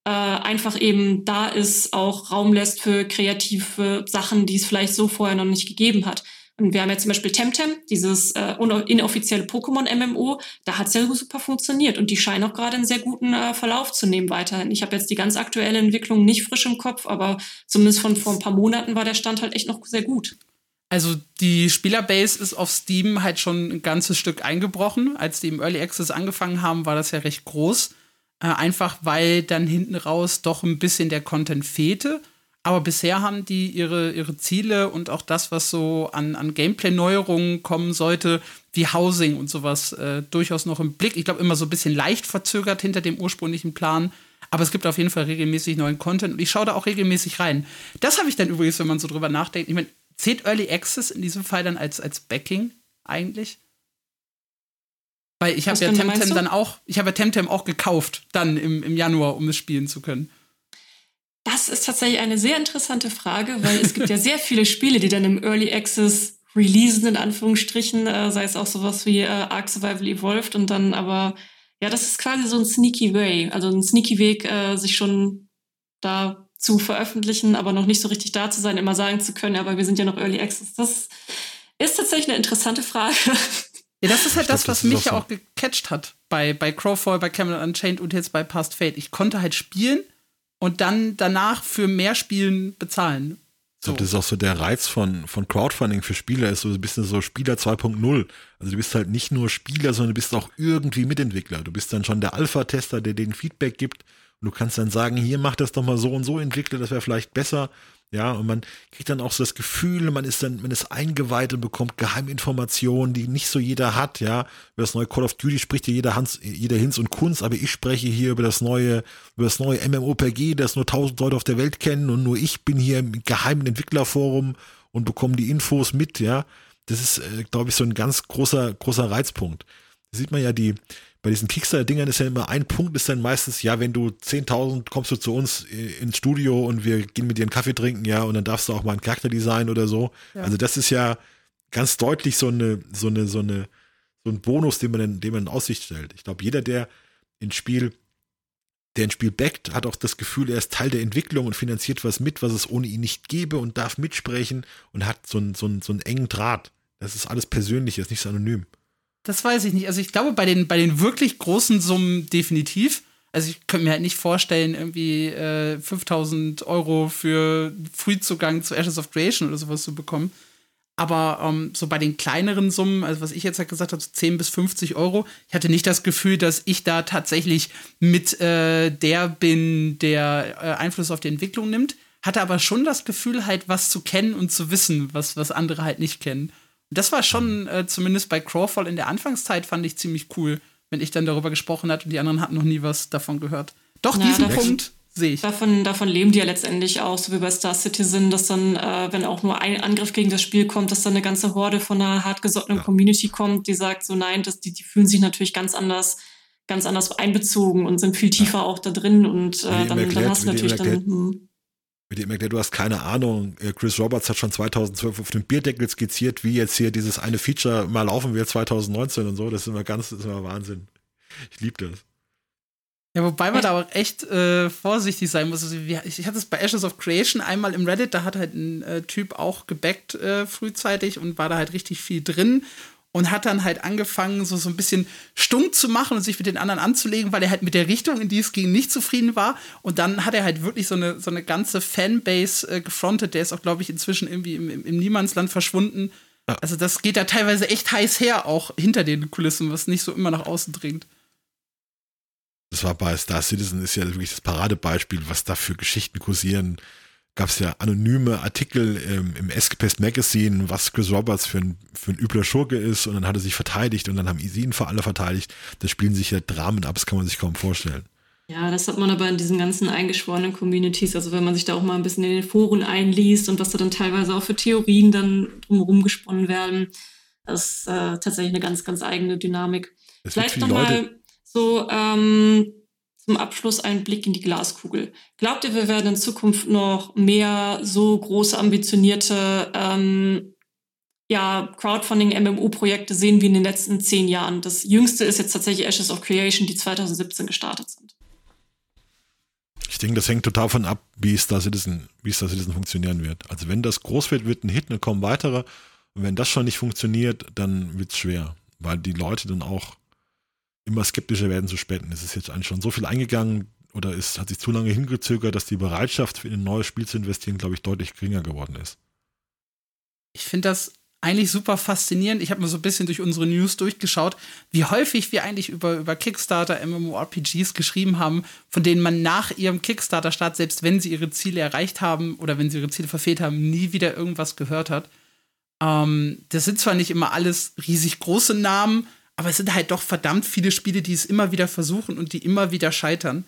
äh, einfach eben da ist, auch Raum lässt für kreative Sachen, die es vielleicht so vorher noch nicht gegeben hat. Und wir haben ja zum Beispiel Temtem, dieses äh, inoffizielle Pokémon-MMO, da hat es ja super funktioniert und die scheinen auch gerade einen sehr guten äh, Verlauf zu nehmen weiterhin. Ich habe jetzt die ganz aktuelle Entwicklung nicht frisch im Kopf, aber zumindest von vor ein paar Monaten war der Stand halt echt noch sehr gut. Also die Spielerbase ist auf Steam halt schon ein ganzes Stück eingebrochen. Als die im Early Access angefangen haben, war das ja recht groß. Äh, einfach weil dann hinten raus doch ein bisschen der Content fehlte. Aber bisher haben die ihre, ihre Ziele und auch das, was so an, an Gameplay-Neuerungen kommen sollte, wie Housing und sowas, äh, durchaus noch im Blick. Ich glaube, immer so ein bisschen leicht verzögert hinter dem ursprünglichen Plan. Aber es gibt auf jeden Fall regelmäßig neuen Content und ich schaue da auch regelmäßig rein. Das habe ich dann übrigens, wenn man so drüber nachdenkt. Ich meine, zählt Early Access in diesem Fall dann als, als Backing eigentlich? Weil ich habe ja Temtem dann auch, ich habe ja Temtem auch gekauft, dann im, im Januar, um es spielen zu können. Das ist tatsächlich eine sehr interessante Frage, weil es gibt ja sehr viele Spiele, die dann im Early Access releasen, in Anführungsstrichen, äh, sei es auch sowas wie äh, Ark Survival Evolved und dann aber, ja, das ist quasi so ein sneaky way, also ein sneaky Weg, äh, sich schon da zu veröffentlichen, aber noch nicht so richtig da zu sein, immer sagen zu können, aber wir sind ja noch Early Access. Das ist tatsächlich eine interessante Frage. Ja, das ist halt ich das, glaub, was das mich ja auch, so. auch gecatcht hat bei, bei Crowfall, bei Camelot Unchained und jetzt bei Past Fate. Ich konnte halt spielen und dann danach für mehr Spielen bezahlen. Ich glaube, das ist auch so der Reiz von, von Crowdfunding für Spieler, ist so ein bisschen so Spieler 2.0. Also du bist halt nicht nur Spieler, sondern du bist auch irgendwie Mitentwickler. Du bist dann schon der Alpha-Tester, der den Feedback gibt. Und du kannst dann sagen, hier mach das doch mal so und so entwickle, das wäre vielleicht besser. Ja, und man kriegt dann auch so das Gefühl, man ist dann, man ist eingeweiht und bekommt Geheiminformationen, die nicht so jeder hat, ja. Über das neue Call of Duty spricht ja jeder Hans, jeder Hinz und Kunz, aber ich spreche hier über das neue, über das neue MMOPG, das nur tausend Leute auf der Welt kennen und nur ich bin hier im geheimen Entwicklerforum und bekomme die Infos mit, ja. Das ist, äh, glaube ich, so ein ganz großer, großer Reizpunkt. Da sieht man ja die, bei diesen Kickstarter-Dingern ist ja immer ein Punkt, ist dann meistens, ja, wenn du 10.000 kommst du zu uns ins Studio und wir gehen mit dir einen Kaffee trinken, ja, und dann darfst du auch mal einen Charakter designen oder so. Ja. Also das ist ja, ganz deutlich so eine, so eine, so eine, so ein Bonus, den man, den man in Aussicht stellt. Ich glaube, jeder, der ein Spiel, der ein Spiel backt, hat auch das Gefühl, er ist Teil der Entwicklung und finanziert was mit, was es ohne ihn nicht gäbe und darf mitsprechen und hat so einen, so einen, so einen engen Draht. Das ist alles persönlich, das ist nicht so anonym. Das weiß ich nicht. Also ich glaube, bei den, bei den wirklich großen Summen definitiv. Also ich könnte mir halt nicht vorstellen, irgendwie äh, 5000 Euro für Frühzugang zu Ashes of Creation oder sowas zu bekommen. Aber ähm, so bei den kleineren Summen, also was ich jetzt halt gesagt habe, so 10 bis 50 Euro, ich hatte nicht das Gefühl, dass ich da tatsächlich mit äh, der bin, der äh, Einfluss auf die Entwicklung nimmt. Hatte aber schon das Gefühl, halt was zu kennen und zu wissen, was, was andere halt nicht kennen. Das war schon, äh, zumindest bei Crawfall in der Anfangszeit, fand ich ziemlich cool, wenn ich dann darüber gesprochen hat und die anderen hatten noch nie was davon gehört. Doch, ja, diesen Punkt sehe ich. Davon, davon leben die ja letztendlich auch, so wie bei Star Citizen, dass dann, äh, wenn auch nur ein Angriff gegen das Spiel kommt, dass dann eine ganze Horde von einer hartgesottenen ja. Community kommt, die sagt so, nein, das, die, die fühlen sich natürlich ganz anders, ganz anders einbezogen und sind viel tiefer ja. auch da drin und äh, dann, erklärt, dann hast du natürlich dann. Hm. Mit dem erklärt, du hast keine Ahnung. Äh, Chris Roberts hat schon 2012 auf dem Bierdeckel skizziert, wie jetzt hier dieses eine Feature mal laufen wird 2019 und so. Das ist immer ganz, das ist immer Wahnsinn. Ich liebe das. Ja, wobei man da auch echt äh, vorsichtig sein muss. Also, ich, ich hatte es bei Ashes of Creation einmal im Reddit, da hat halt ein äh, Typ auch gebackt äh, frühzeitig und war da halt richtig viel drin und hat dann halt angefangen, so, so ein bisschen stumm zu machen und sich mit den anderen anzulegen, weil er halt mit der Richtung, in die es ging, nicht zufrieden war. Und dann hat er halt wirklich so eine, so eine ganze Fanbase äh, gefrontet. Der ist auch, glaube ich, inzwischen irgendwie im, im, im Niemandsland verschwunden. Ja. Also, das geht da teilweise echt heiß her, auch hinter den Kulissen, was nicht so immer nach außen dringt das war bei Star Citizen, ist ja wirklich das Paradebeispiel, was da für Geschichten kursieren. Gab es ja anonyme Artikel ähm, im Escapist Magazine, was Chris Roberts für ein, für ein übler Schurke ist und dann hat er sich verteidigt und dann haben sie ihn für alle verteidigt. Da spielen sich ja Dramen ab, das kann man sich kaum vorstellen. Ja, das hat man aber in diesen ganzen eingeschworenen Communities, also wenn man sich da auch mal ein bisschen in den Foren einliest und was da dann teilweise auch für Theorien dann drumherum gesponnen werden, das ist äh, tatsächlich eine ganz, ganz eigene Dynamik. Es Vielleicht nochmal so, ähm, zum Abschluss ein Blick in die Glaskugel. Glaubt ihr, wir werden in Zukunft noch mehr so große, ambitionierte ähm, ja, Crowdfunding-MMO-Projekte sehen wie in den letzten zehn Jahren? Das jüngste ist jetzt tatsächlich Ashes of Creation, die 2017 gestartet sind. Ich denke, das hängt total davon ab, wie Star Citizen, wie Star Citizen funktionieren wird. Also wenn das groß wird, wird ein Hit, dann kommen weitere. Und wenn das schon nicht funktioniert, dann wird es schwer, weil die Leute dann auch immer skeptischer werden zu spenden. Es ist jetzt eigentlich schon so viel eingegangen oder es hat sich zu lange hingezögert, dass die Bereitschaft für ein neues Spiel zu investieren, glaube ich, deutlich geringer geworden ist. Ich finde das eigentlich super faszinierend. Ich habe mal so ein bisschen durch unsere News durchgeschaut, wie häufig wir eigentlich über, über Kickstarter, MMORPGs geschrieben haben, von denen man nach ihrem Kickstarter-Start, selbst wenn sie ihre Ziele erreicht haben oder wenn sie ihre Ziele verfehlt haben, nie wieder irgendwas gehört hat. Ähm, das sind zwar nicht immer alles riesig große Namen, aber es sind halt doch verdammt viele Spiele, die es immer wieder versuchen und die immer wieder scheitern.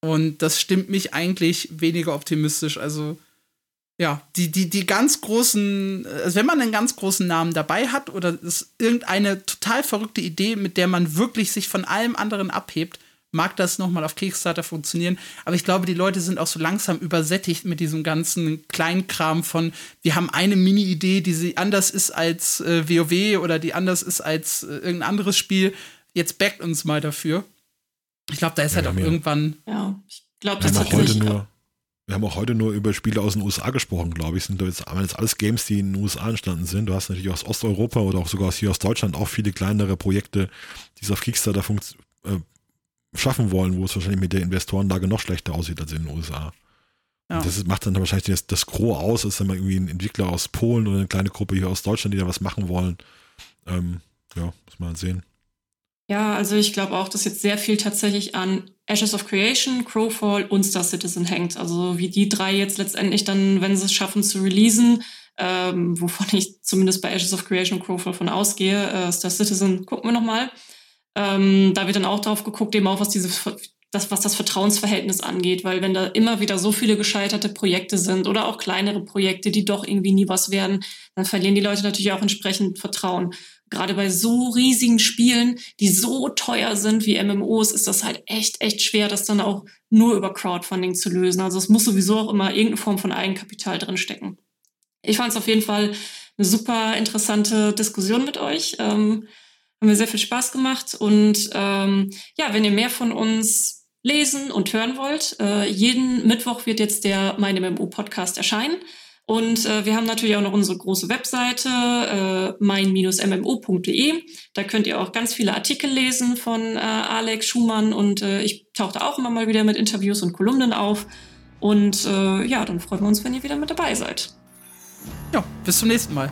Und das stimmt mich eigentlich weniger optimistisch. Also, ja, die, die, die ganz großen, also wenn man einen ganz großen Namen dabei hat oder es irgendeine total verrückte Idee, mit der man wirklich sich von allem anderen abhebt, mag das nochmal auf Kickstarter funktionieren. Aber ich glaube, die Leute sind auch so langsam übersättigt mit diesem ganzen Kleinkram von, wir haben eine Mini-Idee, die sie anders ist als äh, WoW oder die anders ist als äh, irgendein anderes Spiel. Jetzt backt uns mal dafür. Ich glaube, da ist ja, halt auch ja. irgendwann. Ja, ich glaube, das hat heute nur. Wir haben auch heute nur über Spiele aus den USA gesprochen, glaube ich. Sind jetzt, jetzt alles Games, die in den USA entstanden sind. Du hast natürlich aus Osteuropa oder auch sogar aus hier aus Deutschland auch viele kleinere Projekte, die es auf Kickstarter äh, schaffen wollen, wo es wahrscheinlich mit der Investorenlage noch schlechter aussieht als in den USA. Ja. Das macht dann wahrscheinlich das, das Gros aus, ist dann mal irgendwie ein Entwickler aus Polen oder eine kleine Gruppe hier aus Deutschland, die da was machen wollen. Ähm, ja, muss man sehen. Ja, also ich glaube auch, dass jetzt sehr viel tatsächlich an Ashes of Creation, Crowfall und Star Citizen hängt. Also wie die drei jetzt letztendlich dann, wenn sie es schaffen zu releasen, ähm, wovon ich zumindest bei Ashes of Creation und Crowfall von ausgehe, äh, Star Citizen gucken wir nochmal. Ähm, da wird dann auch drauf geguckt, eben auch was diese das, was das Vertrauensverhältnis angeht, weil wenn da immer wieder so viele gescheiterte Projekte sind oder auch kleinere Projekte, die doch irgendwie nie was werden, dann verlieren die Leute natürlich auch entsprechend Vertrauen. Gerade bei so riesigen Spielen, die so teuer sind wie MMOs, ist das halt echt, echt schwer, das dann auch nur über Crowdfunding zu lösen. Also es muss sowieso auch immer irgendeine Form von Eigenkapital drinstecken. Ich fand es auf jeden Fall eine super interessante Diskussion mit euch. Ähm, haben mir sehr viel Spaß gemacht. Und ähm, ja, wenn ihr mehr von uns lesen und hören wollt, äh, jeden Mittwoch wird jetzt der Mein MMO-Podcast erscheinen. Und äh, wir haben natürlich auch noch unsere große Webseite, äh, mein-mmo.de. Da könnt ihr auch ganz viele Artikel lesen von äh, Alex Schumann und äh, ich tauche da auch immer mal wieder mit Interviews und Kolumnen auf. Und äh, ja, dann freuen wir uns, wenn ihr wieder mit dabei seid. Ja, bis zum nächsten Mal.